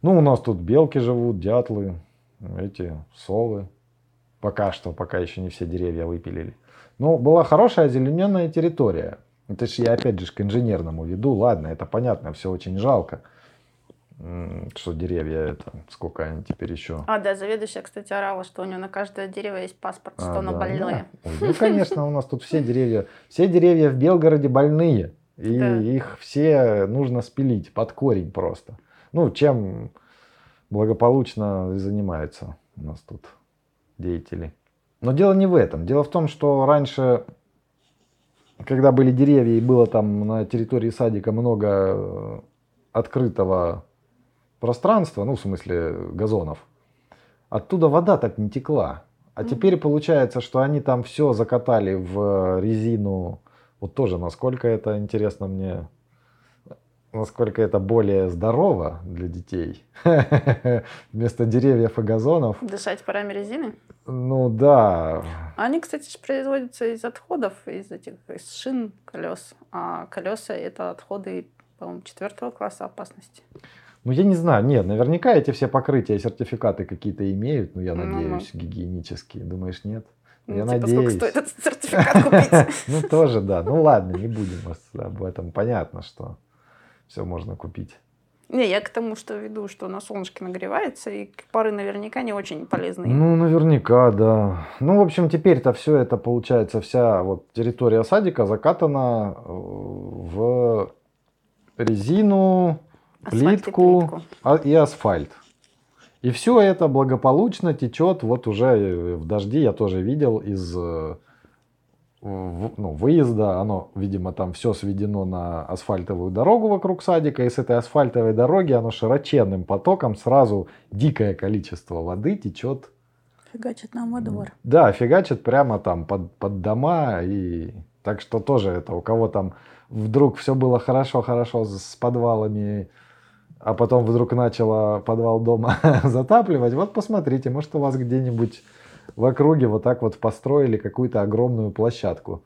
Ну, у нас тут белки живут, дятлы, эти совы. Пока что, пока еще не все деревья выпилили. Ну, была хорошая озелененная территория. Это же я опять же к инженерному веду. Ладно, это понятно, все очень жалко. Что деревья это, сколько они теперь еще. А, да, заведующая, кстати, орала, что у нее на каждое дерево есть паспорт, что А, оно да, больное. да. Ой, ну, конечно, у нас тут все деревья, все деревья в Белгороде больные. И Да. их все нужно спилить под корень просто. Ну, чем благополучно и занимаются у нас тут деятели. Но дело не в этом. Дело в том, что раньше, когда были деревья и было там на территории садика много э, открытого пространства, ну, в смысле газонов, оттуда вода так не текла. А теперь получается, что они там все закатали в резину. Вот тоже, насколько это интересно мне, насколько это более здорово для детей. Вместо деревьев и газонов. Дышать парами резины. Ну да, Они, кстати, производятся из отходов, из этих из шин колес. А колеса это отходы, по-моему, четвертого класса опасности. ну я не знаю, нет, наверняка эти все покрытия и сертификаты какие-то имеют, ну я Ну, надеюсь, гигиенические. Думаешь, нет? Ну, Я типа, надеюсь. сколько стоит этот сертификат купить? Ну тоже да. Ну ладно, не будем об этом. Понятно, что все можно купить. Не, я к тому, что веду, что на солнышке нагревается, и пары наверняка не очень полезные. Ну, наверняка, да. Ну, в общем, теперь-то все это, получается, вся вот территория садика закатана э, в резину, Асфальт и плитку, плитку. а- и асфальт. И все это благополучно течет вот уже э, в дожди, я тоже видел из э, ну, выезда, оно, видимо, там все сведено на асфальтовую дорогу вокруг садика, и с этой асфальтовой дороги оно широченным потоком сразу дикое количество воды течет. Фигачит нам во двор. Да, фигачит прямо там под, под дома, и так что тоже это у кого там вдруг все было хорошо-хорошо с с подвалами, а потом вдруг начало подвал дома затапливать, вот посмотрите, может у вас где-нибудь в округе вот так вот построили какую-то огромную площадку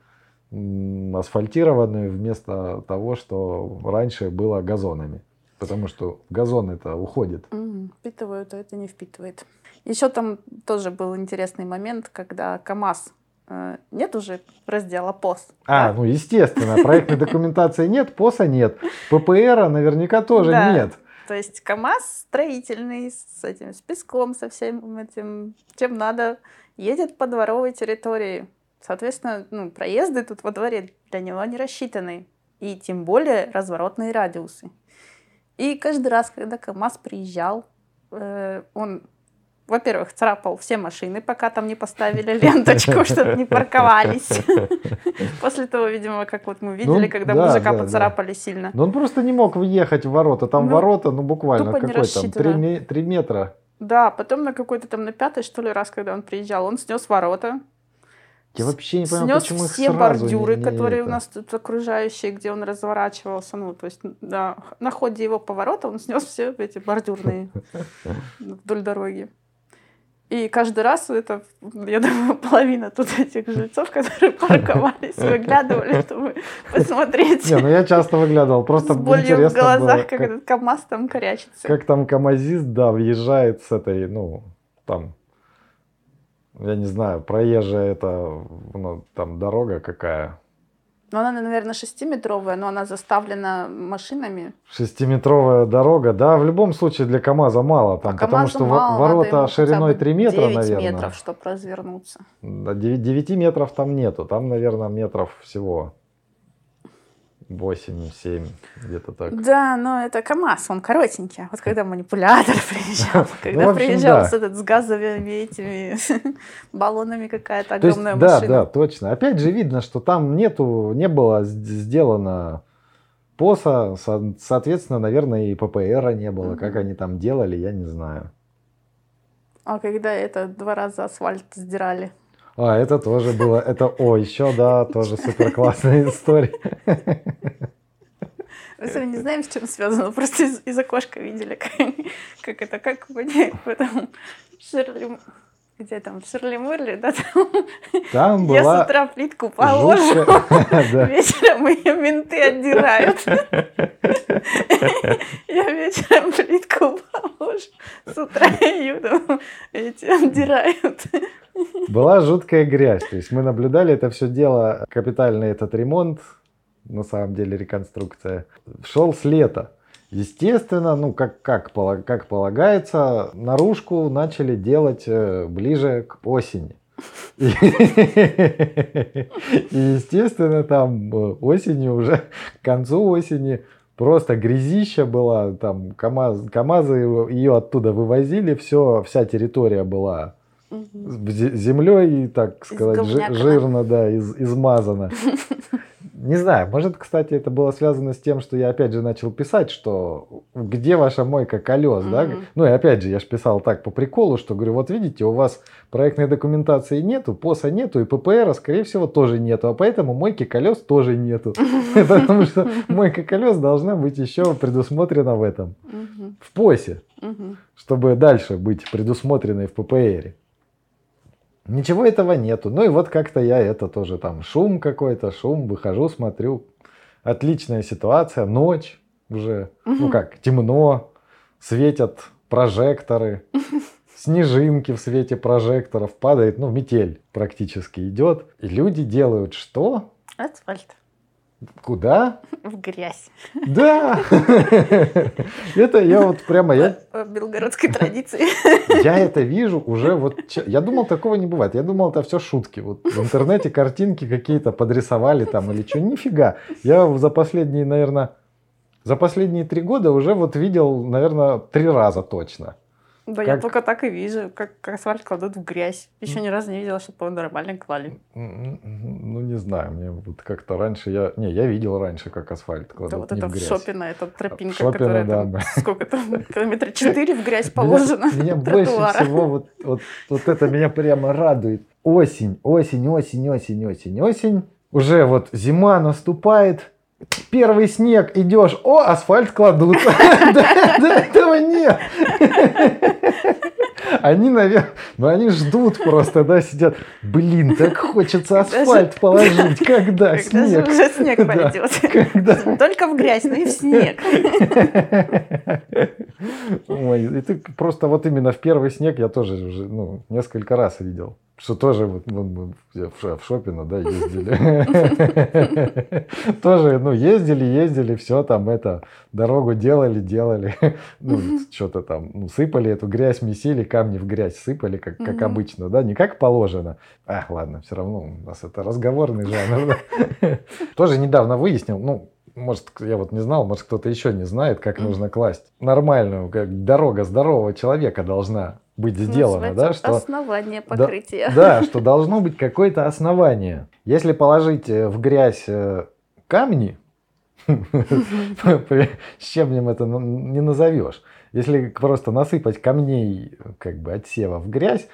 асфальтированную вместо того, что раньше было газонами. Потому что газон это уходит. Мгм. Впитывают, а это не впитывает. Еще там тоже был интересный момент, когда КАМАЗ э, нет уже раздела ПОС. А, да? ну естественно, проектной документации нет, ПОСа нет, ППРа наверняка тоже Да. нет. То есть КАМАЗ строительный с этим, с песком, со всем этим, чем надо, едет по дворовой территории. Соответственно, ну, проезды тут во дворе для него не рассчитаны. И тем более разворотные радиусы. И каждый раз, когда КАМАЗ приезжал, э, он, во-первых, царапал все машины, пока там не поставили ленточку, чтобы не парковались. После того, видимо, как вот мы видели, Ну, когда да, мужика поцарапали сильно. Но он просто не мог въехать в ворота. Там Ну, ворота, ну буквально какой там. 3, метра. Да, потом на какой-то там на пятый, что ли, раз, когда он приезжал, он снес ворота, Я вообще не понимаю, снес почему все бордюры, не- не которые это. у нас тут окружающие, где он разворачивался. Ну, то есть да, на ходе его поворота он снес все эти бордюрные вдоль дороги. И каждый раз это, я думаю, половина тут этих жильцов, которые парковались, выглядывали, чтобы посмотреть Не, ну я часто выглядывал, просто с болью в глазах, как, этот КамАЗ там корячится. как там камазист, да, въезжает с этой, ну, там, я не знаю, проезжая это, ну, там дорога какая, Ну, она, наверное, шестиметровая, но она заставлена машинами. Шестиметровая дорога, да, в любом случае для КАМАЗа мало, там, А потому что мало, ворота шириной бы 3 метра, 9 наверное. метров, чтобы развернуться. Да, 9, метров там нету, там, наверное, метров всего 8-7, где-то так. Да, но это КамАЗ, он коротенький. А вот когда манипулятор приезжал, когда Ну, общем, приезжал да. с, этот, с газовыми этими баллонами какая-то То есть, огромная да, машина. да, точно. Опять же видно, что там нету, не было сделано ПОСа, со- соответственно, наверное, и ППРа не было. Как они там делали, я не знаю. А когда это два раза асфальт сдирали. А, это тоже было, это, о, еще, да, тоже супер классная история. Мы с вами не знаем, с чем связано, просто из, из окошка видели, как, как это, как в этом Ширли... Где там, в Ширли-Мырли, да, там Там я с была утра плитку положу, да. вечером ее менты отдирают. Я вечером плитку положу, с утра ее там эти отдирают. Была жуткая грязь. То есть мы наблюдали это все дело, капитальный этот ремонт, на самом деле реконструкция, шел с лета. Естественно, ну как, как, как полагается, наружку начали делать э, ближе к осени. И, естественно, там э, осенью уже, к концу осени, просто грязища была, там КамАЗ, КамАЗы ее оттуда вывозили, все, вся территория была Землей, так сказать, жирно, да, из, измазано. Не знаю, может, кстати, это было связано с тем, что я опять же начал писать, что где ваша мойка колес, да? Ну и опять же, я ж писал так по приколу, что говорю, вот видите, у вас проектной документации нету, ПОСа нету, и ППР, скорее всего, тоже нету, а поэтому мойки колес тоже нету. Потому что мойка колес должна быть еще предусмотрена в этом, в ПОСе чтобы дальше быть предусмотренной в ППР. Ничего этого нету. Ну и вот как-то я это тоже там шум какой-то, шум, выхожу, смотрю. Отличная ситуация, ночь уже, ну Мгм. как, темно, светят прожекторы, снежинки в свете прожекторов, падает, ну метель практически идет. И люди делают что? Асфальт. Куда? В грязь. Да! Это я вот прямо... Я, В белгородской традиции. я это вижу уже вот... Я думал, такого не бывает. Я думал, это все шутки. Вот в интернете картинки какие-то подрисовали там или что. Нифига. Я за последние, наверное, за последние три года уже вот видел, наверное, три раза точно. Да, я Как- только так и вижу, как асфальт кладут в грязь. Еще ни разу не видела, чтобы его нормально клали. Ну, не знаю, мне вот как-то раньше я... Не, я видел раньше, как асфальт Да кладут вот не это в. Шопино, это тропинка, Шопино, которая да, там, да. сколько там, километра четыре в грязь положено. Меня, меня больше всего вот, вот, вот это меня прямо радует. Осень, осень, осень, осень, осень, осень. Уже вот зима наступает. Первый снег, идешь, о, асфальт кладут. До этого нет. Они, наверное, ну они ждут просто, да, сидят. Блин, так хочется Когда асфальт положить. Когда Когда снег? уже снег пойдет? Когда? Только в грязь, но и в снег. Ой, и ты просто вот именно в первый снег я тоже уже ну, несколько раз видел. Что тоже вот мы- в Шопино, да, ездили. Тоже, ну, ездили, ездили, все там это, дорогу делали, делали. Ну, что-то там, ну, сыпали эту грязь, месили, камни в грязь сыпали, как, как обычно, да, не как положено. Ах, ладно, все равно у нас это разговорный жанр. Тоже недавно выяснил, ну, может, я вот не знал, может, кто-то еще не знает, как нужно класть нормальную, как дорога здорового человека должна быть сделана, да, что... Основание покрытия. Да, что должно быть какое-то основание. Если положить э, в грязь э, камни, щебнем это ну, не назовешь. Если просто насыпать камней как бы отсева в грязь,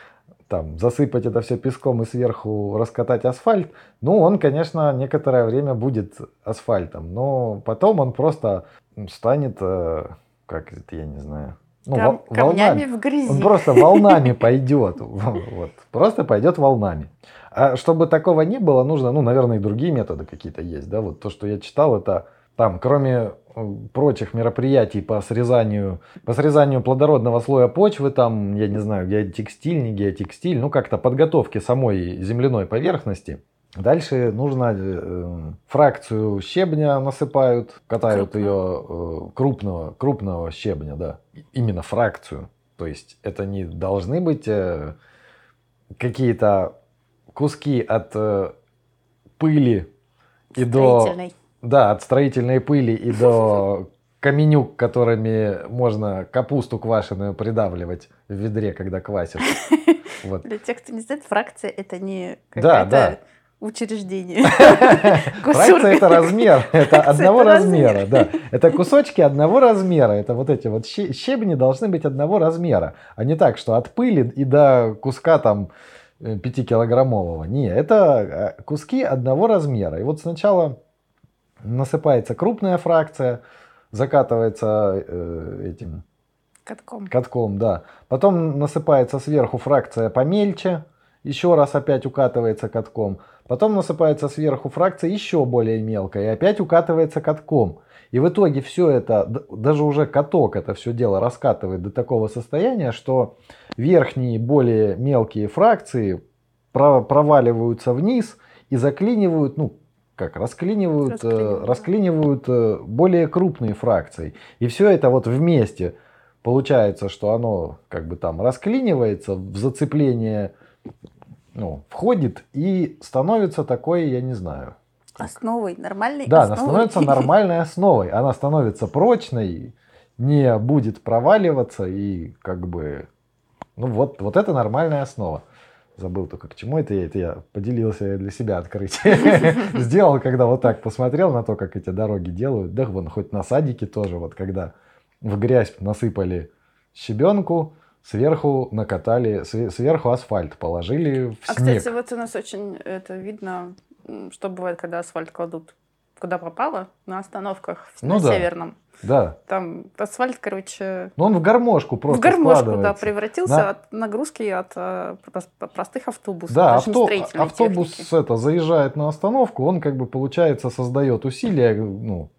там, засыпать это все песком и сверху раскатать асфальт, ну, он, конечно, некоторое время будет асфальтом, но потом он просто станет, э, как это, я не знаю, ну, Кам- Камнями волнами. в грязи. Он просто волнами пойдет. Вот. Просто пойдет волнами. А чтобы такого не было, нужно, ну, наверное, и другие методы какие-то есть. Да? Вот то, что я читал, это там, кроме э, прочих мероприятий по срезанию, по срезанию плодородного слоя почвы, там, я не знаю, геотекстиль, не геотекстиль, ну, как-то подготовки самой земляной поверхности, Дальше нужно э, фракцию щебня насыпают, катают ее э, крупного, крупного щебня, да, именно фракцию. То есть это не должны быть э, какие-то куски от э, пыли и до да от строительной пыли и до каменюк, которыми можно капусту квашеную придавливать в ведре, когда квасишь. Вот. Для тех, кто не знает, фракция это не Да, какое-то да. Учреждение. Фракция это размер, это одного размера, размер. да. Это кусочки одного размера, это вот эти вот щебни должны быть одного размера, а не так, что от пыли и до куска там 5-килограммового. Не, это э, куски одного размера. И вот сначала насыпается крупная фракция, закатывается э, этим Катком. катком, да. Потом насыпается сверху фракция помельче, еще раз опять укатывается катком. Потом насыпается сверху фракция еще более мелкая и опять укатывается катком. И в итоге все это, даже уже каток это все дело раскатывает до такого состояния, что верхние более мелкие фракции про- проваливаются вниз и заклинивают, ну, как, расклинивают, э, Расклинивают, расклинивают э, более крупные фракции. И все это вот вместе получается, что оно как бы там расклинивается, в зацепление ну, входит и становится такой, я не знаю. Основой, нормальной Да, она основой. становится нормальной основой. Она становится прочной, не будет проваливаться и как бы... Ну вот, вот это нормальная основа. Забыл только к чему это я. Это я поделился для себя открытие. Сделал, когда вот так посмотрел на то, как эти дороги делают. Да, вон, хоть на садике тоже, вот когда в грязь насыпали щебенку, сверху накатали, све- сверху асфальт положили в А, снег. кстати, вот у нас очень это видно, что бывает, когда асфальт кладут куда попало, на остановках в- Ну на да. Северном. Да. Там асфальт, короче, Но он в гармошку в просто гармошку да, превратился На- от нагрузки от э, прос- простых автобусов. Да, авто- автобус техники. это заезжает на остановку, он как бы получается создает усилия, ну,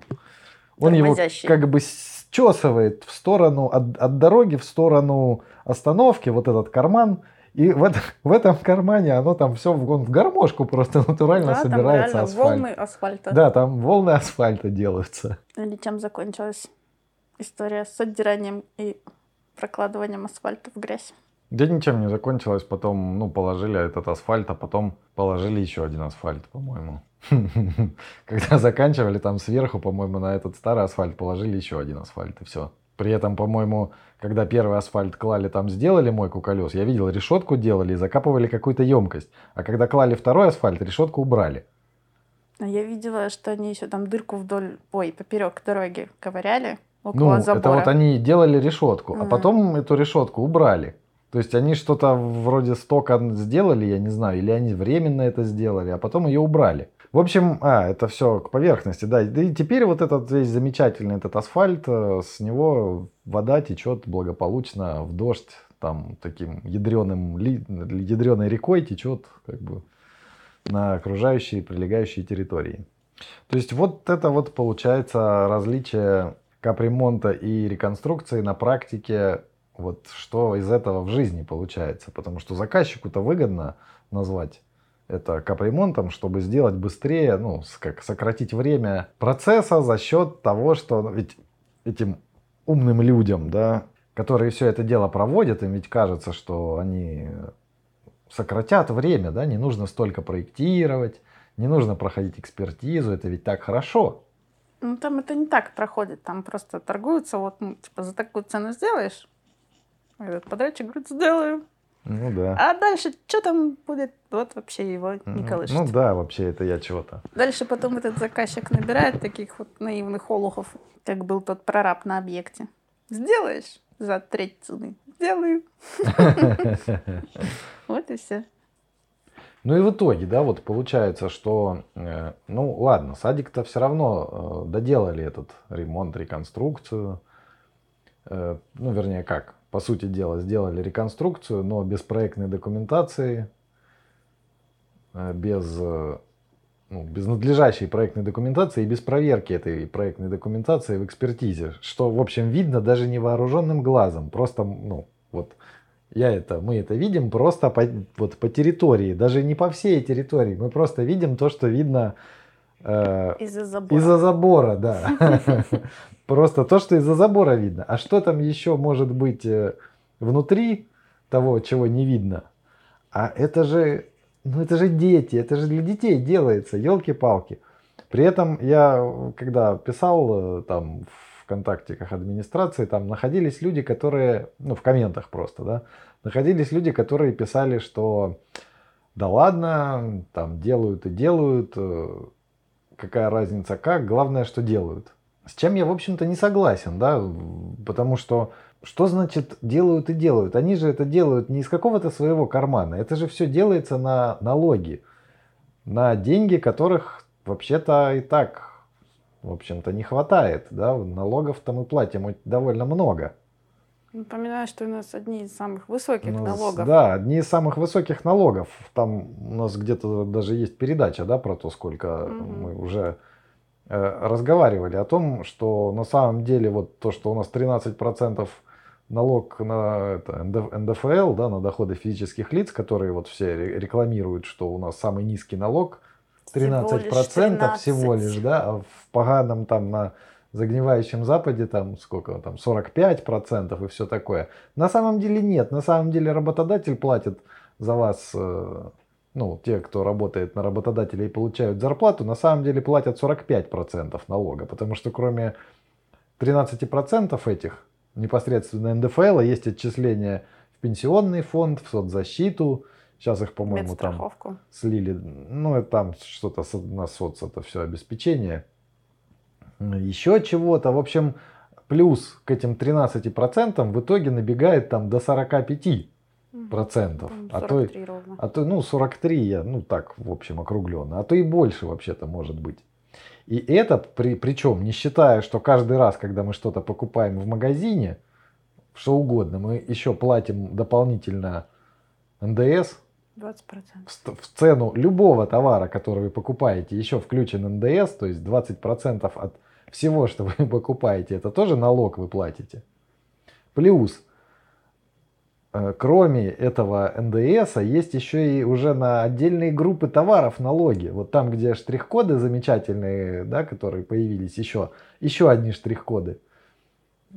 он его как бы счесывает в сторону от, от дороги в сторону остановки вот этот карман, И в, это, в этом кармане оно там все в, в гармошку просто натурально Да, там собирается реально асфальт. волны асфальта. Да, там волны асфальта делаются. Или чем закончилась история с отдиранием и прокладыванием асфальта в грязь? Да ничем не закончилось, потом, ну, положили этот асфальт, а потом положили еще один асфальт, по-моему. Когда заканчивали, там сверху, по-моему, на этот старый асфальт положили еще один асфальт, и все. При этом, по-моему, когда первый асфальт клали, там сделали мойку колес, я видел, решетку делали и закапывали какую-то емкость. А когда клали второй асфальт, решетку убрали. А я видела, что они еще там дырку вдоль, ой, поперек дороги ковыряли Ну, около забора. это вот они делали решетку, а Ага. потом эту решетку убрали. То есть они что-то вроде стока сделали, я не знаю, или они временно это сделали, а потом ее убрали. В общем, а, это все к поверхности, да. И теперь вот этот весь замечательный этот асфальт, э, с него вода течет благополучно в дождь, там таким ядреным, ядреной рекой течет как бы на окружающие прилегающие территории. То есть вот это вот получается различие капремонта и реконструкции на практике, вот что из этого в жизни получается. Потому что заказчику-то выгодно назвать это капремонтом, чтобы сделать быстрее, ну, как сократить время процесса за счет того, что ну, ведь этим умным людям, да, которые все это дело проводят, им ведь кажется, что они сократят время, да, не нужно столько проектировать, не нужно проходить экспертизу, это ведь так хорошо. Ну, там это не так проходит, там просто торгуются, вот, ну, типа, за такую цену сделаешь? Этот подрядчик говорит, сделаю. Ну да. А дальше, что там будет, вот вообще его не М, колышет. Ну да, вообще это я чего-то. Дальше потом этот заказчик набирает таких вот наивных олухов, как был тот прораб на объекте. Сделаешь за треть цены? Сделаю. Вот и все. Ну и в итоге, да, вот получается, что, э, ну ладно, садик-то все равно э, доделали этот ремонт, реконструкцию. Э, ну, вернее, как, по сути дела, сделали реконструкцию, но без проектной документации, э, без, э, ну, без надлежащей проектной документации и без проверки этой проектной документации в экспертизе, что, в общем, видно даже невооруженным глазом. Просто, ну, вот я это, мы это видим просто по, вот по территории, даже не по всей территории. Мы просто видим то, что видно э, Из-за забора. из-за забора, да. Просто то, что из-за забора видно. А что там еще может быть э, внутри того, чего не видно? А это же, ну это же дети, это же для детей делается, елки-палки. При этом я, когда писал э, там в контактиках администрации, там находились люди, которые, ну в комментах просто, да, находились люди, которые писали, что да ладно, там делают и делают, э, какая разница как, главное, что делают. С чем я, в общем-то, не согласен, да, потому что что значит делают и делают? Они же это делают не из какого-то своего кармана, это же все делается на налоги, на деньги, которых вообще-то и так, в общем-то, не хватает, да, налогов-то мы платим довольно много. Напоминаю, что у нас одни из самых высоких Ну, налогов. Да, одни из самых высоких налогов. Там у нас где-то даже есть передача, да, про то, сколько Мгм. мы уже разговаривали о том, что на самом деле вот то, что у нас 13% налог на это, НД- НДФЛ, да, на доходы физических лиц, которые вот все ре- рекламируют, что у нас самый низкий налог, 13% всего лишь, да, а в поганом там на загнивающем Западе там сколько там 45% и все такое. На самом деле нет, на самом деле работодатель платит за вас, э, ну, те, кто работает на работодателя и получают зарплату, на самом деле платят 45% налога, потому что кроме 13% этих непосредственно НДФЛ есть отчисления в пенсионный фонд, в соцзащиту, сейчас их, по-моему, там слили, ну, это там что-то на соц, это все обеспечение, еще чего-то. В общем, плюс к этим 13% в итоге набегает там до 45%. Процентов, а то, и- 43 ровно. а то, ну, 43, я, ну, так, в общем, округленно, а то и больше вообще-то может быть. И это, при, причем, не считая, что каждый раз, когда мы что-то покупаем в магазине, что угодно, мы еще платим дополнительно НДС, 20%. в цену любого товара, который вы покупаете, еще включен НДС, то есть 20% от всего, что вы покупаете, это тоже налог вы платите. Плюс кроме этого НДС, есть еще и уже на отдельные группы товаров налоги. Вот там, где штрих-коды замечательные, да, которые появились еще, еще одни штрих-коды.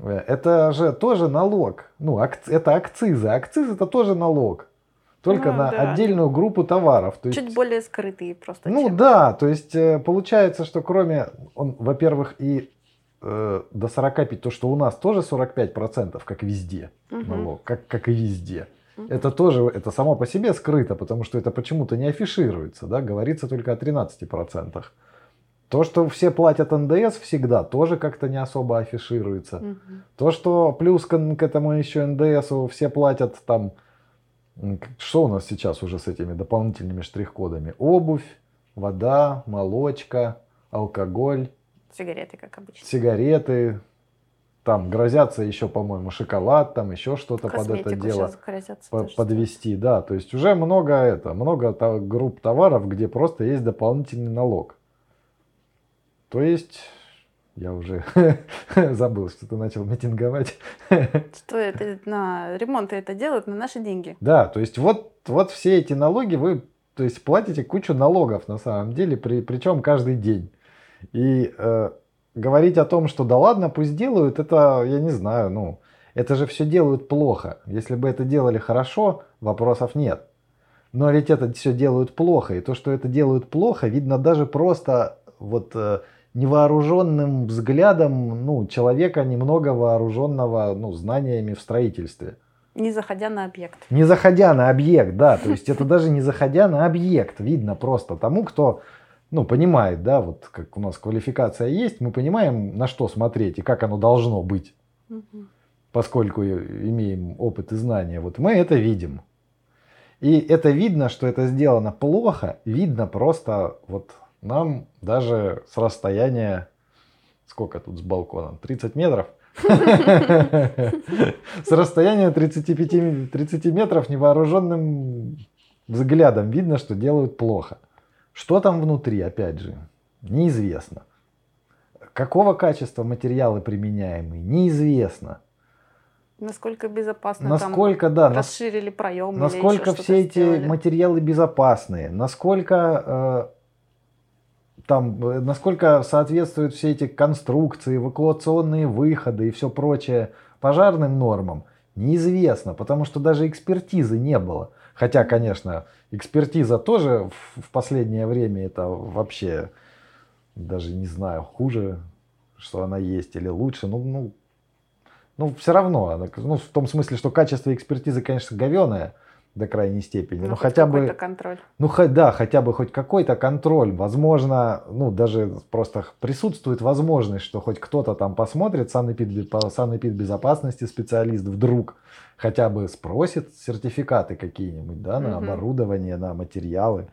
Э, это же тоже налог. Ну, акци, это акцизы. Акциз это тоже налог. Только ну, на да. отдельную группу товаров. То Чуть есть, более скрытые просто. Ну чем. да, то есть э, получается, что кроме, он, во-первых, и э, до 45, то, что у нас тоже 45%, как везде, угу. налог, как, как и везде. Угу. Это тоже, это само по себе скрыто, потому что это почему-то не афишируется, да, говорится только о 13%. То, что все платят НДС всегда, тоже как-то не особо афишируется. Угу. То, что плюс к, к этому еще НДСу все платят там, что у нас сейчас уже с этими дополнительными штрих-кодами? Обувь, вода, молочка, алкоголь. Сигареты, как обычно. Сигареты. Там грозятся еще, по-моему, шоколад, там еще что-то под это дело по подвести. Да, то есть уже много это, много групп товаров, где просто есть дополнительный налог. То есть я уже забыл, что ты начал митинговать. Что это на ремонты это делают на наши деньги. Да, то есть вот, вот все эти налоги вы то есть платите кучу налогов на самом деле, при, причем каждый день. И э, говорить о том, что да ладно, пусть делают, это я не знаю, ну это же все делают плохо. Если бы это делали хорошо, вопросов нет. Но ведь это все делают плохо. И то, что это делают плохо, видно даже просто вот э, невооруженным взглядом ну, человека, немного вооруженного ну, знаниями в строительстве. Не заходя на объект. Не заходя на объект, да. То есть это даже не заходя на объект. Видно просто тому, кто ну, понимает, да, вот как у нас квалификация есть, мы понимаем, на что смотреть и как оно должно быть. Угу. Поскольку имеем опыт и знания, вот мы это видим. И это видно, что это сделано плохо, видно просто вот нам даже с расстояния, сколько тут с балконом, 30 метров, с расстояния 35, 30 метров невооруженным взглядом видно, что делают плохо. Что там внутри, опять же, неизвестно. Какого качества материалы применяемые, неизвестно. Насколько безопасно насколько, там да, расширили проем. Насколько все эти сделали. материалы безопасные, насколько э, там, э, насколько соответствуют все эти конструкции, эвакуационные выходы и все прочее пожарным нормам, неизвестно, потому что даже экспертизы не было. Хотя, конечно, экспертиза тоже в последнее время это вообще даже не знаю, хуже, что она есть или лучше. Ну, ну, ну все равно, она, ну, в том смысле, что качество экспертизы, конечно, говеное, до крайней степени. Ну, ну хотя бы контроль. Ну да, хотя бы хоть какой-то контроль. Возможно, ну даже просто присутствует возможность, что хоть кто-то там посмотрит санэпид, санэпид безопасности специалист вдруг хотя бы спросит сертификаты какие-нибудь, да, на угу. оборудование, на материалы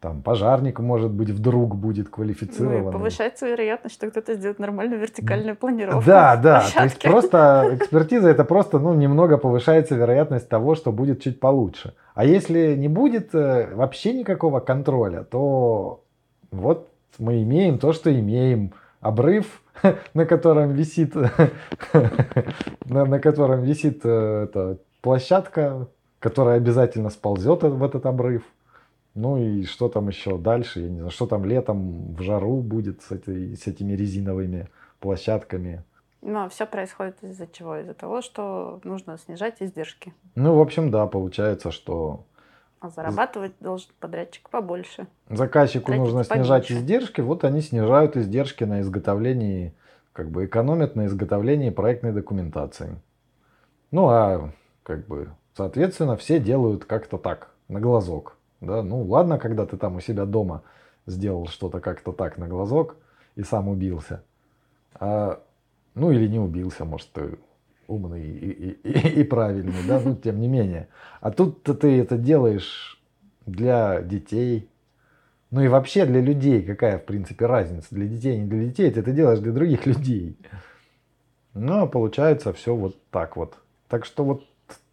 там пожарник, может быть, вдруг будет квалифицирован. Ну, повышается вероятность, что кто-то сделает нормальную вертикальную планировку. Да, да. То есть просто экспертиза это просто ну, немного повышается вероятность того, что будет чуть получше. А если не будет э, вообще никакого контроля, то вот мы имеем то, что имеем. Обрыв, на котором висит, на, на котором висит э, эта площадка, которая обязательно сползет в этот обрыв. Ну и что там еще дальше, я не знаю, что там летом в жару будет с, этой, с этими резиновыми площадками. Ну, а все происходит из-за чего? Из-за того, что нужно снижать издержки. Ну, в общем, да, получается, что... А зарабатывать должен подрядчик побольше. Заказчику Тратить нужно поменьше. снижать издержки, вот они снижают издержки на изготовлении, как бы экономят на изготовлении проектной документации. Ну, а как бы, соответственно, все делают как-то так, на глазок. Да? Ну ладно, когда ты там у себя дома сделал что-то как-то так на глазок и сам убился. А, ну или не убился, может, ты умный и, и, и, и правильный, да, ну тем не менее. А тут ты это делаешь для детей, ну и вообще для людей, какая в принципе разница, для детей, не для детей, ты это делаешь для других людей. Ну, а получается все вот так вот. Так что вот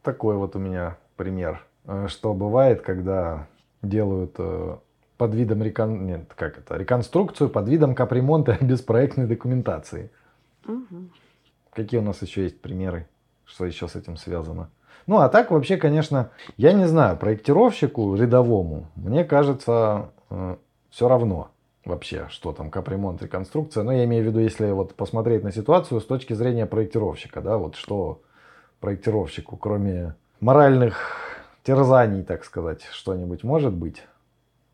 такой вот у меня пример, э, что бывает, когда делают э, под видом рекон... Нет, как это? реконструкцию под видом капремонта без проектной документации. Угу. Какие у нас еще есть примеры? Что еще с этим связано? Ну, а так вообще, конечно, я не знаю, проектировщику рядовому, мне кажется, э, все равно вообще, что там капремонт, реконструкция. Но я имею в виду, если вот посмотреть на ситуацию с точки зрения проектировщика, да, вот что проектировщику, кроме моральных терзаний, так сказать, что-нибудь может быть?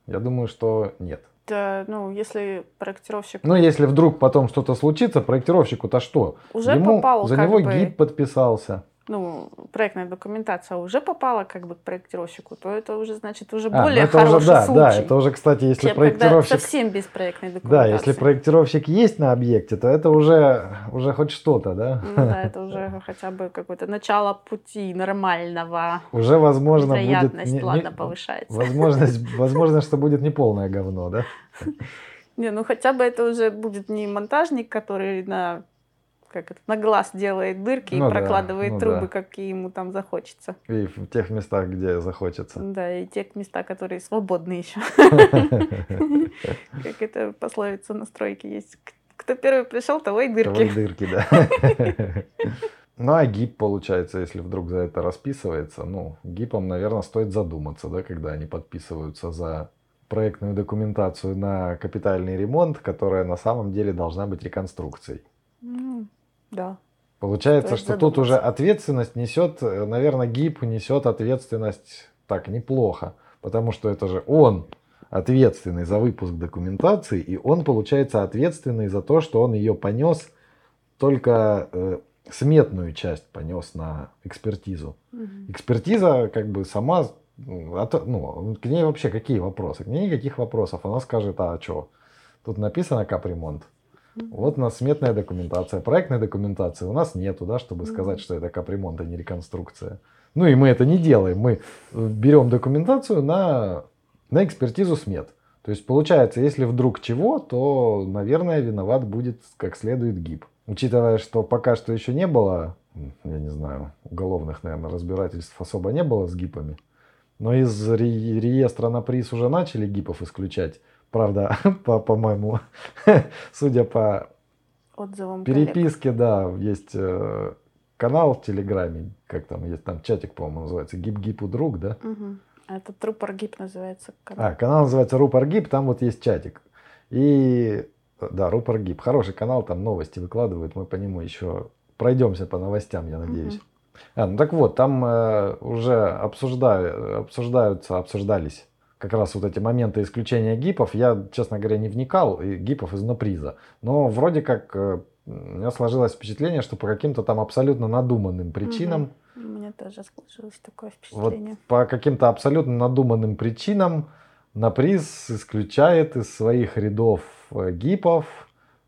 Я думаю, что нет. Да, ну, если проектировщик... Ну, если вдруг потом что-то случится, проектировщику-то что? Уже Ему, попал за него бы- гид подписался. Ну, проектная документация уже попала как бы к проектировщику, то это уже, значит, уже А, ну более это хороший уже, да, случай. да, это уже, кстати, если чем когда проектировщик... совсем без проектной Да, документации. если проектировщик есть на объекте, то это уже, уже хоть что-то, да? Ну да, это уже хотя бы какое-то начало пути нормального. Уже, возможно, будет... Не- не- ладно, повышается. Возможность, возможно, что будет неполное говно, да? Не, ну хотя бы это уже будет не монтажник, который на как это, на глаз делает дырки Ну и да, прокладывает ну трубы, да. какие ему там захочется. И в тех местах, где захочется. Да, и те места, которые свободны еще. Как это пословица на стройке есть. Кто первый пришел, того и Того и дырки. дырки, да. Ну, а гип, получается, если вдруг за это расписывается, ну, гипом, наверное, стоит задуматься, да, когда они подписываются за проектную документацию на капитальный ремонт, которая на самом деле должна быть реконструкцией. Ну, Да. Получается, Стоит что тут уже задуматься. ответственность несет, э, наверное, ГИП несет ответственность так неплохо, потому что это же он ответственный за выпуск документации, и он, получается, ответственный за то, что он ее понес, только э, сметную часть понес на экспертизу. Мгм. Экспертиза как бы сама, ну, от- ну, к ней вообще какие вопросы? К ней никаких вопросов. Она скажет, а что? Тут написано капремонт. Вот у нас сметная документация, проектной документации у нас нету, да, чтобы сказать, что это капремонт, а не реконструкция. Ну и мы это не делаем. Мы э, берем документацию на, на экспертизу смет. То есть получается, если вдруг чего, то, наверное, виноват будет как следует ГИБ. Учитывая, что пока что еще не было, я не знаю, уголовных, наверное, разбирательств особо не было с ГИПами. Но из ре- реестра на приз уже начали ГИПов исключать. Правда, по, по-моему, судя по коллег. переписке, да, есть э, канал в Телеграме, как там есть, там чатик, по-моему, называется, гип-гип у друг, да? Мгм. А Это трупор гип называется. канал. А, канал называется Рупор Гип, там вот есть чатик. И, да, Рупор Гип, хороший канал, там новости выкладывают, мы по нему еще пройдемся по новостям, я надеюсь. А, ну так вот, там э, уже обсуждаю, обсуждаются, обсуждались как раз вот эти моменты исключения гипов. Я, честно говоря, не вникал, и гипов из наприза. Но вроде как э, у меня сложилось впечатление, что по каким-то там абсолютно надуманным причинам, Мне тоже сложилось такое вот впечатление. по каким-то абсолютно надуманным причинам наприз исключает из своих рядов э, гипов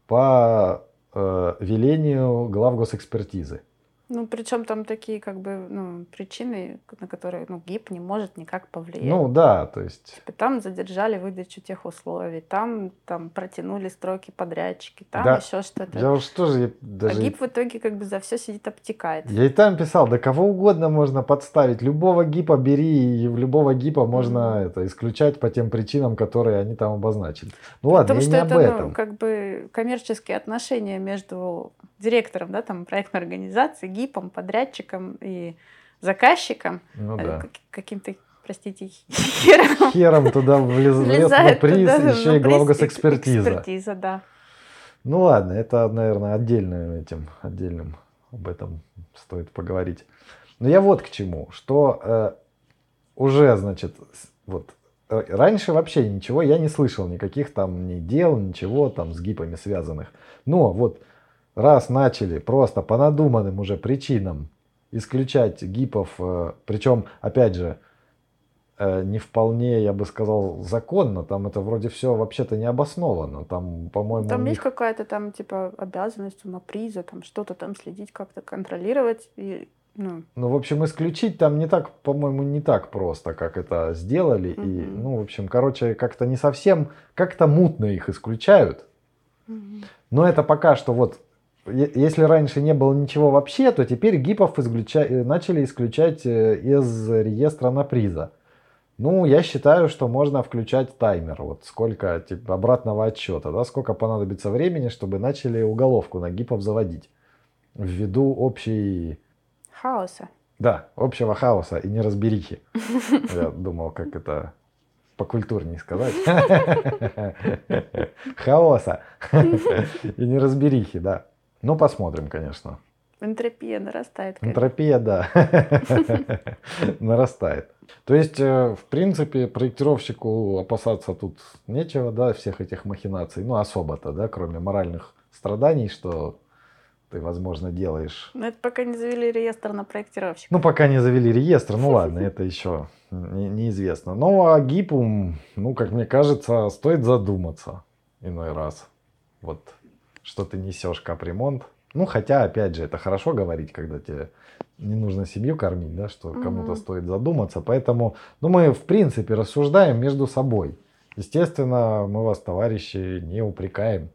по э, велению глав госэкспертизы. Ну, причем там такие, как бы, ну, причины, на которые, ну, ГИП не может никак повлиять. Ну да, то есть Там задержали выдачу тех условий, там, там протянули строки подрядчики, там Да. еще что-то. я уж тоже я А даже... ГИП в итоге как бы за все сидит, обтекает. Я и там писал, да кого угодно можно подставить, любого гипа бери, и любого гипа можно это исключать по тем причинам, которые они там обозначили. Ну ладно, Потому я что не это, об ну, этом. как бы коммерческие отношения между директором, да, там, проектной организации, ГИПом, подрядчиком и заказчиком, Ну э, да. как- каким-то, простите, хером Хером туда влез, влез на приз, туда, еще на и глава приз, госэкспертиза. Экспертиза, да. Ну ладно, это, наверное, отдельным этим, отдельным об этом стоит поговорить. Но я вот к чему, что э, уже, значит, вот э, раньше вообще ничего я не слышал, никаких там ни дел, ничего там с гипами связанных. Но вот раз начали просто по надуманным уже причинам исключать гипов, э, причем, опять же, э, не вполне, я бы сказал, законно, там это вроде все вообще-то не обосновано, там, по-моему, Там у есть них- какая-то там, типа, обязанность у наприза, там что-то там следить, как-то контролировать. И, ну, Ну, в общем, исключить там не так, по-моему, не так просто, как это сделали. И, Мгм. ну, в общем, короче, как-то не совсем, как-то мутно их исключают. Но это пока что вот, если раньше не было ничего вообще, то теперь гипов изключа- э, начали исключать э, из реестра на приза. Ну, я считаю, что можно включать таймер, вот сколько типа, обратного отсчета, да, сколько понадобится времени, чтобы начали уголовку на гипов заводить. Ввиду общей хаоса. Да, общего хаоса и неразберихи. Я думал, как это покультурнее сказать. Хаоса и неразберихи, да. Ну, посмотрим, конечно. Энтропия нарастает. конечно. Энтропия, да, нарастает. То есть, э, в принципе, проектировщику опасаться тут нечего, да, всех этих махинаций, ну, особо-то, да, кроме моральных страданий, что ты, возможно, делаешь. Но это пока не завели реестр на проектировщика. Ну, пока не завели реестр, ну ладно, это еще не- неизвестно. Но о ГИПу, ну, как мне кажется, стоит задуматься иной раз. Вот, что ты несешь капремонт. Ну, хотя, опять же, это хорошо говорить, когда тебе не нужно семью кормить, да, что кому-то Мгм. стоит задуматься. Поэтому, ну, мы, в принципе, рассуждаем между собой. Естественно, мы вас, товарищи, не упрекаем,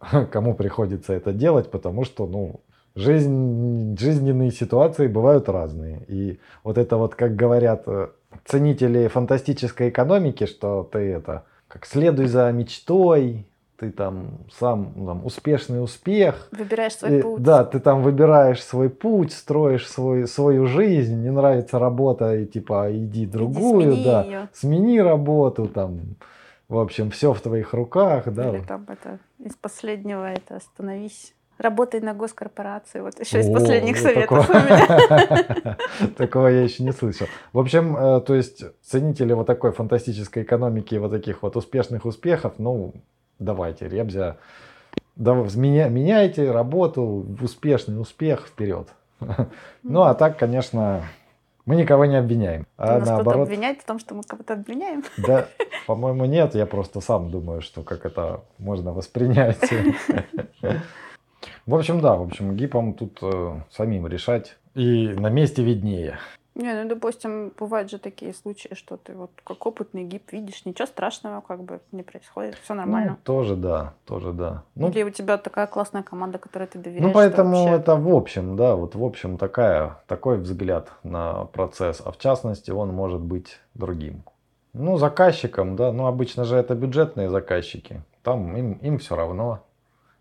кому приходится это делать, потому что, ну, жизнь, жизненные ситуации бывают разные. И вот это вот, как говорят э, ценители фантастической экономики, что ты это, как следуй за мечтой, ты там сам ну, там, успешный успех, Выбираешь свой и, путь. Да, ты там выбираешь свой путь, строишь свой, свою жизнь, не нравится работа, и типа иди другую, смени да, её. смени работу, там, в общем, все в твоих руках, да. Или там это из последнего это остановись. Работай на госкорпорации. Вот еще из О, последних ну, советов такого- у меня. Такого я еще не слышал. В общем, э, то есть ценители вот такой фантастической экономики, вот таких вот успешных успехов, ну, давайте, ребзя, да, меня- меняйте работу успешный успех вперед. Ну, а так, конечно, мы никого не обвиняем. А Нас наоборот, обвиняет в том, что мы кого-то обвиняем. да, по-моему, нет. Я просто сам думаю, что как это можно воспринять. В общем, да, в общем, гипом тут э, самим решать. И на месте виднее. Не, ну, допустим, бывают же такие случаи, что ты вот как опытный гип видишь, ничего страшного как бы не происходит, все Ну, нормально. тоже да, тоже да. Ну, Или у тебя такая классная команда, которой ты доверяешь. ну поэтому вообще- это в общем, да, вот в общем такая, такой взгляд на процесс, а в частности он может быть другим. Ну, заказчикам, да, ну обычно же это бюджетные заказчики, там им, им все равно,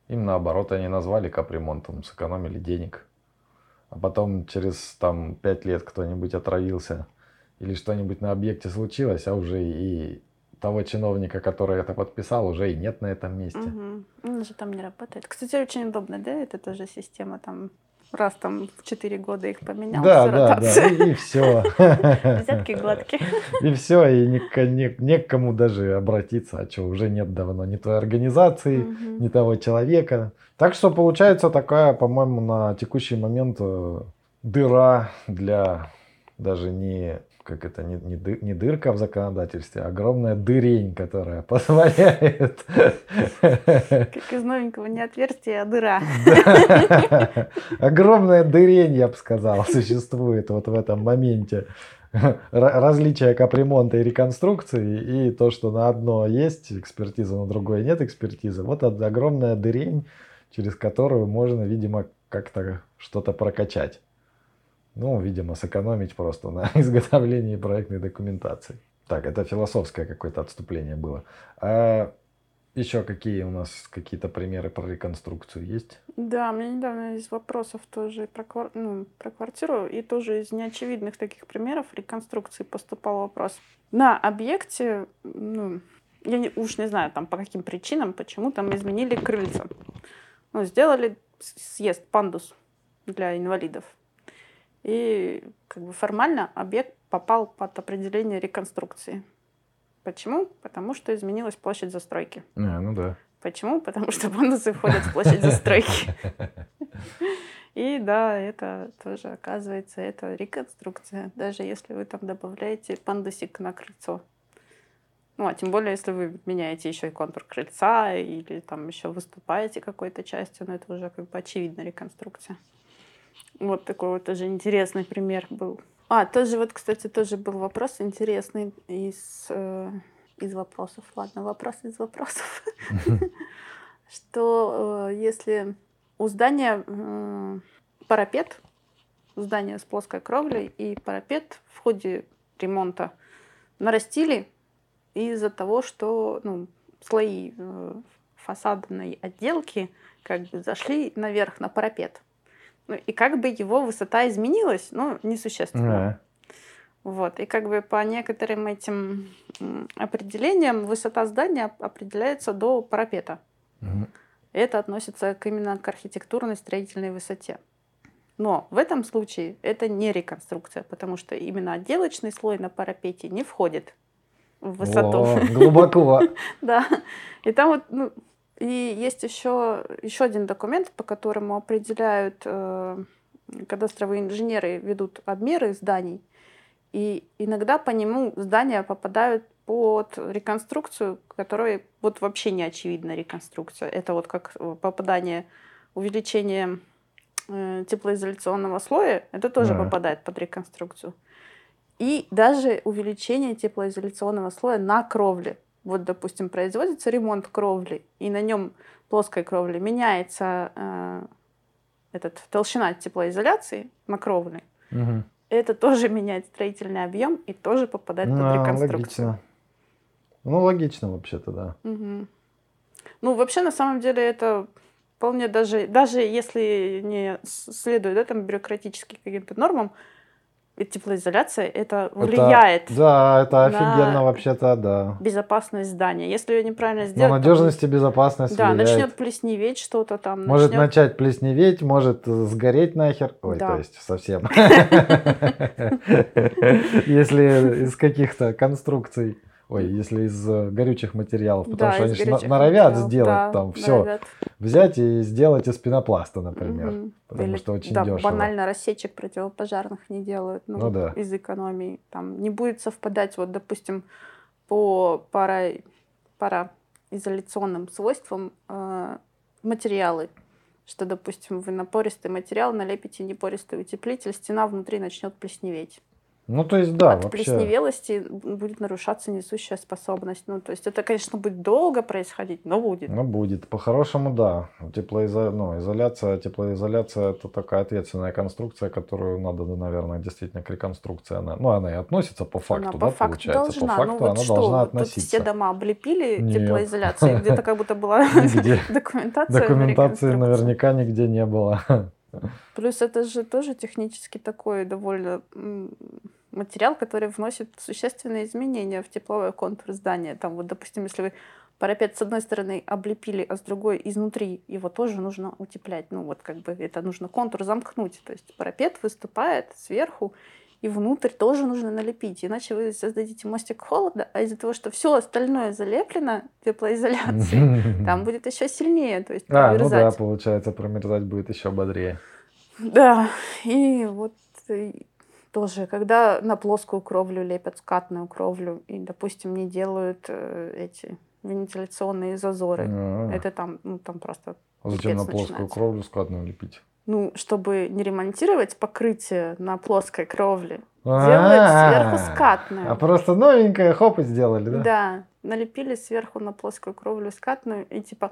им наоборот они назвали капремонтом, сэкономили денег. А потом через там пять лет кто-нибудь отравился или что-нибудь на объекте случилось, а уже и того чиновника, который это подписал, уже и нет на этом месте. Мгм. Он же там не работает. Кстати, очень удобно, да, это тоже система там раз там в 4 года их поменял, Да, да, да, ротация. и, все. Взятки гладкие. И все, и ни, к- ни- не к кому даже обратиться, а что, уже нет давно ни той организации, ни того человека. Так что получается такая, по-моему, на текущий момент э, дыра для даже не как это не, не, ды- не дырка в законодательстве, а огромная дырень, которая позволяет Как из новенького не отверстие, а дыра. Да. Огромная дырень, я бы сказал, существует вот в этом моменте. Различие капремонта и реконструкции и то, что на одно есть экспертиза, на другое нет экспертизы. Вот огромная дырень, через которую можно, видимо, как-то что-то прокачать. Ну, видимо, сэкономить просто на изготовлении проектной документации. Так, это философское какое-то отступление было. А еще какие у нас какие-то примеры про реконструкцию есть? Да, у меня недавно из вопросов тоже про, ну, про квартиру, и тоже из неочевидных таких примеров реконструкции поступал вопрос. На объекте, ну, я не- уж не знаю, там по каким причинам, почему там изменили крыльца. Ну, сделали съезд, пандус для инвалидов. И как бы формально объект попал под определение реконструкции. Почему? Потому что изменилась площадь застройки. А, ну да. Почему? Потому что пандусы входят в площадь застройки. И да, это тоже оказывается, это реконструкция, даже если вы там добавляете пандусик на крыльцо. Ну, а тем более, если вы меняете еще и контур крыльца или там еще выступаете какой-то частью, ну, это уже как бы очевидно реконструкция. Вот такой вот тоже интересный пример был. А, тоже вот, кстати, тоже был вопрос интересный из, э, из вопросов. Ладно, вопрос из вопросов. Что э, если у здания парапет, здание с плоской кровлей и парапет в ходе ремонта нарастили из-за того, что ну, слои э, фасадной отделки как бы зашли наверх на парапет. Ну, и как бы его высота изменилась, но несущественно. Да. Вот. И как бы по некоторым этим определениям высота здания определяется до парапета. Мгм. Это относится к именно к архитектурной строительной высоте. Но в этом случае это не реконструкция, потому что именно отделочный слой на парапете не входит в высоту. О, глубоко. Да. И там вот, ну, и есть еще, еще один документ, по которому определяют, э, кадастровые инженеры ведут обмеры зданий, и иногда по нему здания попадают под реконструкцию, которая вот вообще не очевидна реконструкция. Это вот как э, попадание, увеличение э, теплоизоляционного слоя, это тоже Да. попадает под реконструкцию. И даже увеличение теплоизоляционного слоя на кровле. Вот, допустим, производится ремонт кровли, и на нем плоской кровли меняется э, этот, толщина теплоизоляции на кровле. Мгм. Это тоже меняет строительный объем и тоже попадает под Да, реконструкцию. логично. Ну, логично вообще-то, да. Мгм. Ну, вообще, на самом деле, это вполне даже, даже если не следует да, там, бюрократическим каким-то нормам, теплоизоляция это Это- влияет да, это на- офигенно вообще-то, да. безопасность здания. Если ее неправильно На сделать, то- надежность и безопасность да, влияет. начнет плесневеть что-то там. Может начнет- начать плесневеть, может э, сгореть нахер. Ой, Да. то есть совсем. Если из каких-то конструкций, ой, если из э, горючих материалов, потому Да, что они ж на- горячих норовят сделать да, там все, норовят. взять и сделать из пенопласта, например. Мгм. потому Или, что очень да, дешево. банально рассечек противопожарных не делают, ну, Ну да. из экономии. Там не будет совпадать, вот, допустим, по пара, пароизоляционным свойствам э, материалы. Что, допустим, вы на пористый материал налепите непористый утеплитель, стена внутри начнет плесневеть. Ну, то есть, да, От вообще. плесневелости будет нарушаться несущая способность. Ну, то есть это, конечно, будет долго происходить, но будет. Ну, будет. По-хорошему, да. Теплоизо... ну, изоляция, теплоизоляция это такая ответственная конструкция, которую надо, наверное, действительно к реконструкции. Она... Ну, она и относится по факту, Она да, по факту получается. должна. По факту ну, вот она что, должна вот тут относиться. все дома облепили Нет. теплоизоляцией, где-то как будто была документация. Документации наверняка нигде не было. Плюс это же тоже технически такой довольно материал, который вносит существенные изменения в тепловой контур здания. Там вот, допустим, если вы парапет с одной стороны облепили, а с другой изнутри, его тоже нужно утеплять. Ну вот как бы это нужно контур замкнуть. То есть парапет выступает сверху, и внутрь тоже нужно налепить. Иначе вы создадите мостик холода, а из-за того, что все остальное залеплено теплоизоляцией, там будет еще сильнее, то есть А, ну да, получается, промерзать будет еще бодрее. Да, и вот тоже, когда на плоскую кровлю лепят скатную кровлю, и, допустим, не делают э, эти вентиляционные зазоры, А, это там, ну, там просто, а Зачем на плоскую начинается. кровлю складную лепить? ну, чтобы не ремонтировать покрытие на плоской кровле, делают сверху А, скатную. А просто новенькое, хоп, и сделали, да? Да, налепили сверху на плоскую кровлю скатную, и типа,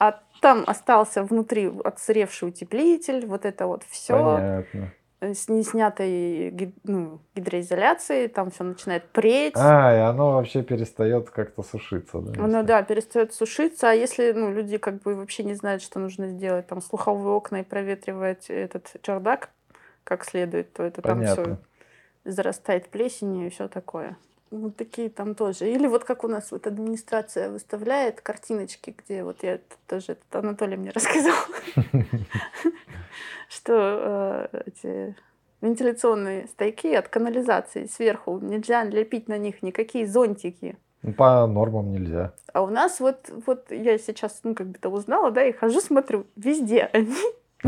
а там остался внутри отсыревший утеплитель, вот это вот все. Понятно. С неснятой ну, гидроизоляцией, там все начинает преть. А, и оно вообще перестает как-то сушиться, да? Если- да, перестает сушиться, а если ну, люди как бы вообще не знают, что нужно сделать, там слуховые окна и проветривать этот чердак как следует, то это там Понятно. все зарастает плесенью и все такое. Вот такие там тоже. Или вот как у нас вот администрация выставляет картиночки, где вот я тоже этот Анатолий мне рассказал, что э, эти вентиляционные стойки от канализации сверху нельзя лепить на них никакие зонтики. Ну, По нормам нельзя. А у нас вот, вот я сейчас, ну, как бы то узнала, да, и хожу, смотрю, везде они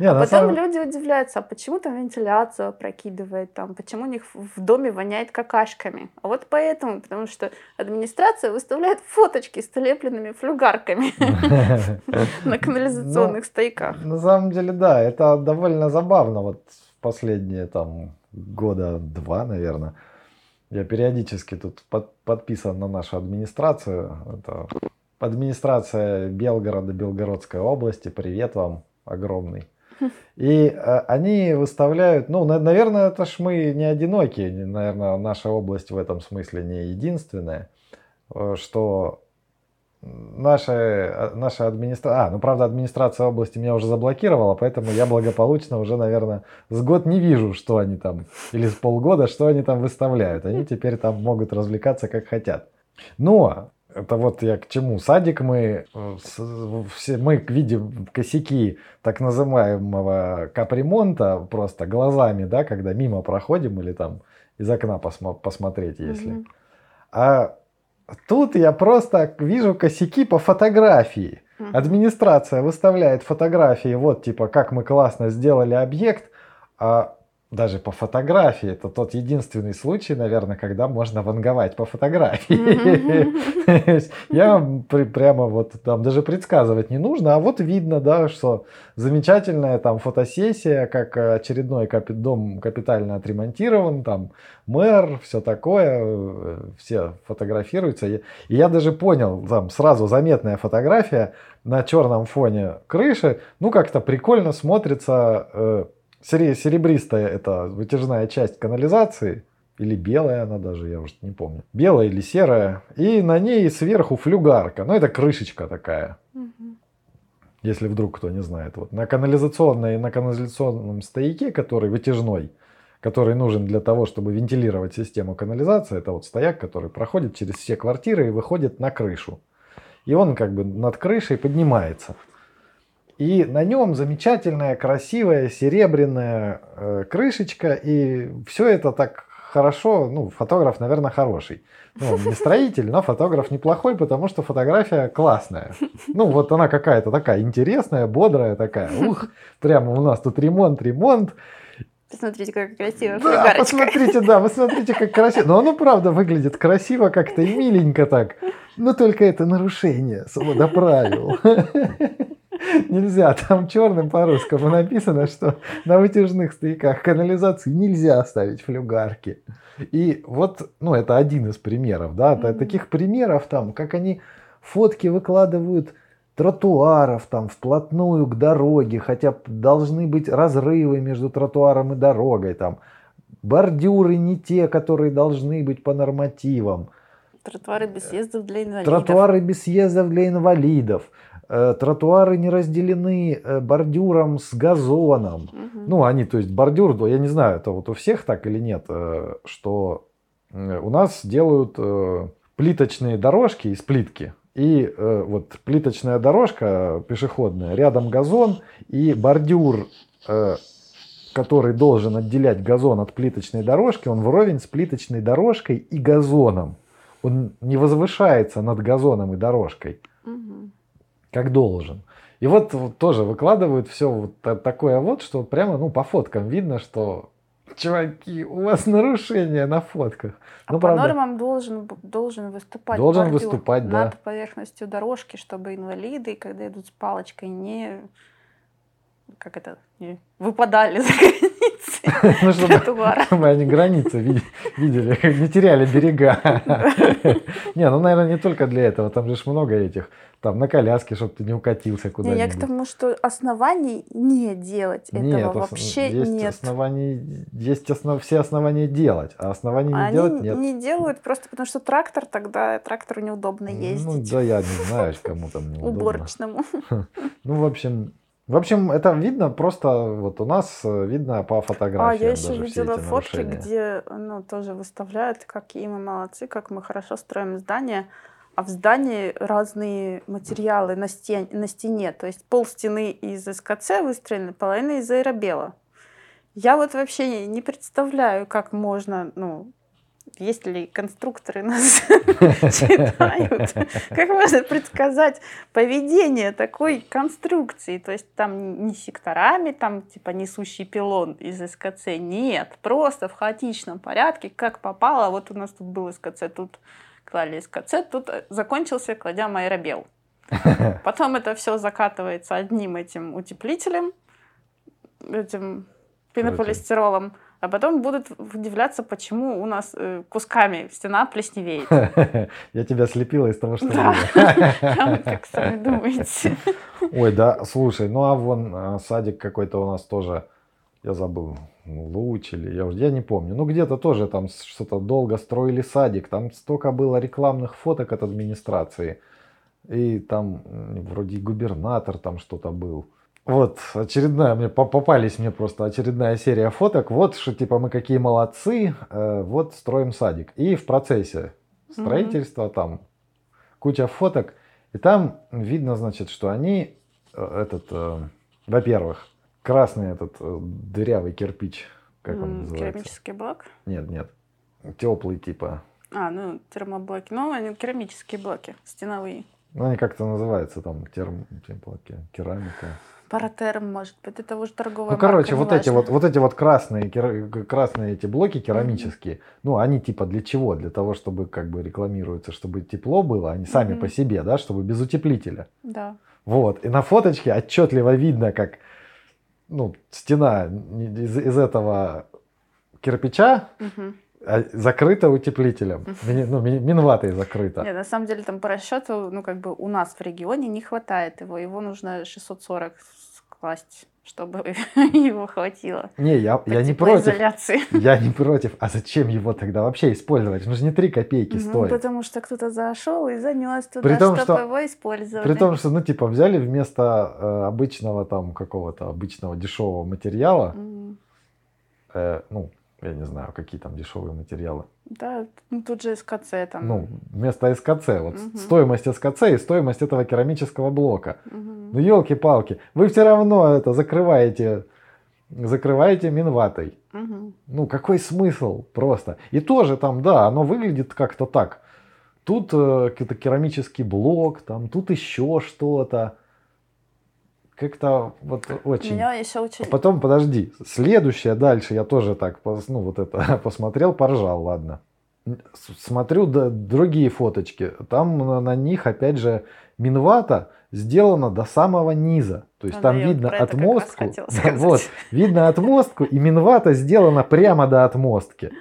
Не, А на потом люди удивляются, а почему там вентиляцию прокидывает, там, почему у них в доме воняет какашками. А вот поэтому, потому что администрация выставляет фоточки с налепленными флюгарками на канализационных стойках. На самом деле, да, это довольно забавно. Вот последние там года два, наверное, я периодически тут под- подписан на нашу администрацию. Это администрация Белгорода, Белгородской области. Привет вам огромный. И э, они выставляют, ну, на- наверное, это ж мы не одинокие, не- наверное, наша область в этом смысле не единственная, э, что наша, наша администрация... А, ну, правда, администрация области меня уже заблокировала, поэтому я благополучно уже, наверное, с год не вижу, что они там, или с полгода, что они там выставляют. Они теперь там могут развлекаться как хотят. Но это вот я к чему. Садик мы, э, все, мы видим косяки так называемого капремонта просто глазами, да, когда мимо проходим или там из окна посмо- посмотреть, если. Mm-hmm. А тут я просто вижу косяки по фотографии. Mm-hmm. Администрация выставляет фотографии, вот типа как мы классно сделали объект, а даже по фотографии. Это тот единственный случай, наверное, когда можно ванговать по фотографии. Я прямо вот там даже предсказывать не нужно, а вот видно, да, что замечательная там фотосессия, как очередной дом капитально отремонтирован, там мэр, все такое, э, все фотографируются. И я даже понял, там сразу заметная фотография на черном фоне крыши, ну как-то прикольно смотрится э, серебристая это вытяжная часть канализации, или белая она даже, я уже не помню. Белая или серая. И на ней сверху флюгарка. Ну, это крышечка такая. Угу. Если вдруг кто не знает. Вот на канализационной, на канализационном стояке, который вытяжной, который нужен для того, чтобы вентилировать систему канализации, это вот стояк, который проходит через все квартиры и выходит на крышу. И он как бы над крышей поднимается. И на нем замечательная, красивая, серебряная э, крышечка. И все это так хорошо. Ну, фотограф, наверное, хороший. Ну, не строитель, но фотограф неплохой, потому что фотография классная. Ну, вот она какая-то такая интересная, бодрая такая. Ух, прямо у нас тут ремонт, ремонт. Посмотрите, как красиво. Да, посмотрите, да, посмотрите, как красиво. Но оно правда выглядит красиво как-то и миленько так. Но только это нарушение правил. Нельзя, там черным по-русскому написано, что на вытяжных стояках канализации нельзя ставить флюгарки. И вот, ну, это один из примеров, да, mm-hmm. таких примеров там, как они фотки выкладывают тротуаров там вплотную к дороге, хотя должны быть разрывы между тротуаром и дорогой, там бордюры не те, которые должны быть по нормативам. Тротуары без съездов для инвалидов. Тротуары без съездов для инвалидов. Э, тротуары не разделены э, бордюром с газоном. Угу. Ну, они, то есть бордюр, я не знаю, это вот у всех так или нет, э, что у нас делают плиточные дорожки из плитки. И вот плиточная дорожка пешеходная, рядом газон и бордюр, который должен отделять газон от плиточной дорожки, он вровень с плиточной дорожкой и газоном. Он не возвышается над газоном и дорожкой. Как должен. И вот, вот тоже выкладывают все вот такое вот, что прямо ну, по фоткам видно, что чуваки, у вас нарушение на фотках. А ну, по правда, нормам должен, должен выступать должен выступать, над да. поверхностью дорожки, чтобы инвалиды, когда идут с палочкой, не как это, не выпадали за границы ну, чтобы, они границы видели, не теряли берега. Не, ну, наверное, не только для этого, там же много этих там на коляске, чтобы ты не укатился куда-нибудь. Не, я к тому, что оснований не делать этого нет, вообще есть нет. Оснований, есть основ, все основания делать, а оснований не Они делать нет. не делают просто потому, что трактор, тогда трактору неудобно ну, ездить. Ну да, я не знаю, кому там неудобно. Уборочному. Ну, в общем, в общем, это видно просто, вот у нас э, видно по фотографиям. А, я еще видела фотки, где ну, тоже выставляют, какие мы молодцы, как мы хорошо строим здания а в здании разные материалы на, стен, на стене. То есть пол стены из СКЦ выстроены, половина из аэробела. Я вот вообще не представляю, как можно, ну, если конструкторы нас читают, как можно предсказать поведение такой конструкции? То есть там не секторами, там типа несущий пилон из СКЦ, нет, просто в хаотичном порядке, как попало, вот у нас тут был СКЦ, тут клали СКЦ, тут э, закончился, кладя аэробел. Потом это все закатывается одним этим утеплителем, этим пенополистиролом, а потом будут удивляться, почему у нас э, кусками стена плесневеет. Я тебя слепила из того, что да. Как сами думаете. Ой, да, слушай, ну а вон а, садик какой-то у нас тоже, я забыл, Луч или я уже я не помню. Ну где-то тоже там что-то долго строили садик. Там столько было рекламных фоток от администрации. И там вроде губернатор там что-то был. Вот, очередная, мне попались мне просто очередная серия фоток. Вот, что типа мы какие молодцы, э, вот строим садик. И в процессе строительства mm-hmm. там куча фоток. И там видно, значит, что они, э, этот, э, во-первых, красный этот э, дырявый кирпич, как он называется? Керамический блок? Нет, нет, теплый типа. А, ну термоблоки. Ну, они керамические блоки, стеновые. Ну, они как-то называются там терм, керамика. Паратерм, может быть, это уже торговая Ну, короче, вот эти вот, вот эти вот красные, красные эти блоки керамические, mm-hmm. ну, они типа для чего? Для того, чтобы как бы рекламируется, чтобы тепло было, они сами mm-hmm. по себе, да, чтобы без утеплителя. Да. Вот, и на фоточке отчетливо видно, как, ну, стена из, из этого кирпича, mm-hmm закрыто утеплителем. Ну, минватой закрыто. Нет, на самом деле там по расчету, ну, как бы у нас в регионе не хватает его. Его нужно 640 класть чтобы его хватило. Не, я, я не против. Я не против. А зачем его тогда вообще использовать? Ну же не 3 копейки ну, стоит. Потому что кто-то зашел и занес туда, при том, чтобы что, его использовать. При том, что, ну, типа, взяли вместо э, обычного там какого-то обычного дешевого материала, mm. э, ну, я не знаю, какие там дешевые материалы. Да, ну тут же СКЦ там. Ну, вместо СКЦ. Вот угу. стоимость СКЦ и стоимость этого керамического блока. Угу. Ну, елки-палки. Вы все равно это закрываете, закрываете минватой. Угу. Ну, какой смысл просто? И тоже там, да, оно выглядит как-то так. Тут э, какой-то керамический блок, там, тут еще что-то как-то вот очень. Меня еще очень. А потом, подожди, следующее дальше я тоже так, ну вот это посмотрел, поржал, ладно. Смотрю да, другие фоточки, там на, на них опять же минвата сделана до самого низа, то есть а, там да, видно отмостку, да, вот видно отмостку и минвата сделана прямо до отмостки.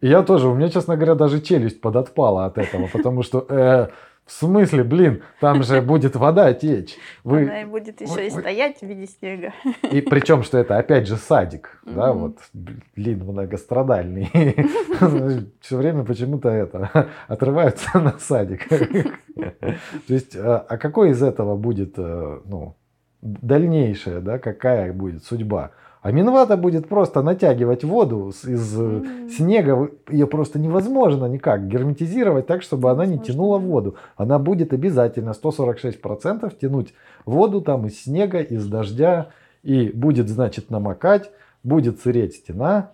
И я тоже, у меня, честно говоря, даже челюсть подотпала от этого, потому что э, в смысле, блин, там же будет вода течь. Вы... Она и будет еще вы... и стоять в виде снега. И причем, что это опять же садик, да, вот, блин, многострадальный. Все время почему-то это, отрываются на садик. То есть, а, а какой из этого будет, э, ну, дальнейшая, да, какая будет судьба? А Минвата будет просто натягивать воду из mm. снега. Ее просто невозможно никак герметизировать так, чтобы она не тянула воду. Она будет обязательно 146% тянуть воду там из снега, из дождя. И будет, значит, намокать, будет сыреть стена,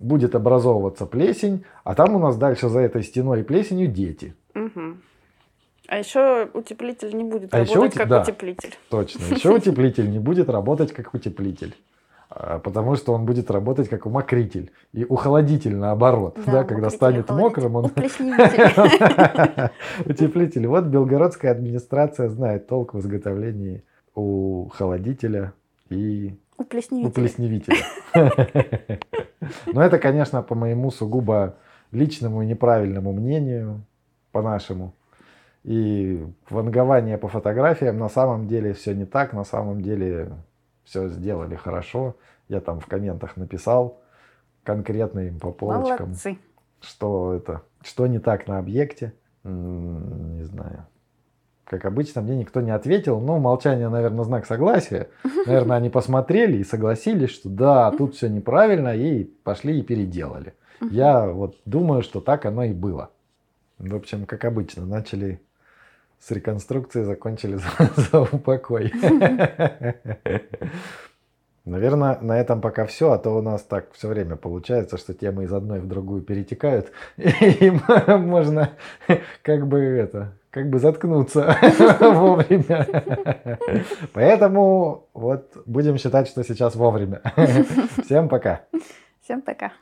будет образовываться плесень. А там у нас дальше за этой стеной и плесенью дети. Угу. А еще утеплитель не будет а работать еще, как да, утеплитель. Точно. Еще утеплитель не будет работать как утеплитель. А, потому что он будет работать как умокритель и ухолодитель наоборот, да, да когда станет мокрым, он утеплитель. Вот белгородская администрация знает толк в изготовлении ухолодителя и уплесневителя. Но это, конечно, по моему сугубо личному и неправильному мнению, по-нашему. И вангование по фотографиям на самом деле все не так, на самом деле все сделали хорошо. Я там в комментах написал конкретно им по полочкам, Молодцы. что это, что не так на объекте. Не знаю. Как обычно, мне никто не ответил. Ну, молчание, наверное, знак согласия. Наверное, они посмотрели и согласились, что да, тут все неправильно, и пошли и переделали. Я вот думаю, что так оно и было. В общем, как обычно, начали с реконструкции, закончили за, за упокой. Наверное, на этом пока все, а то у нас так все время получается, что темы из одной в другую перетекают, и можно как бы это, как бы заткнуться вовремя. Поэтому вот будем считать, что сейчас вовремя. Всем пока. Всем пока.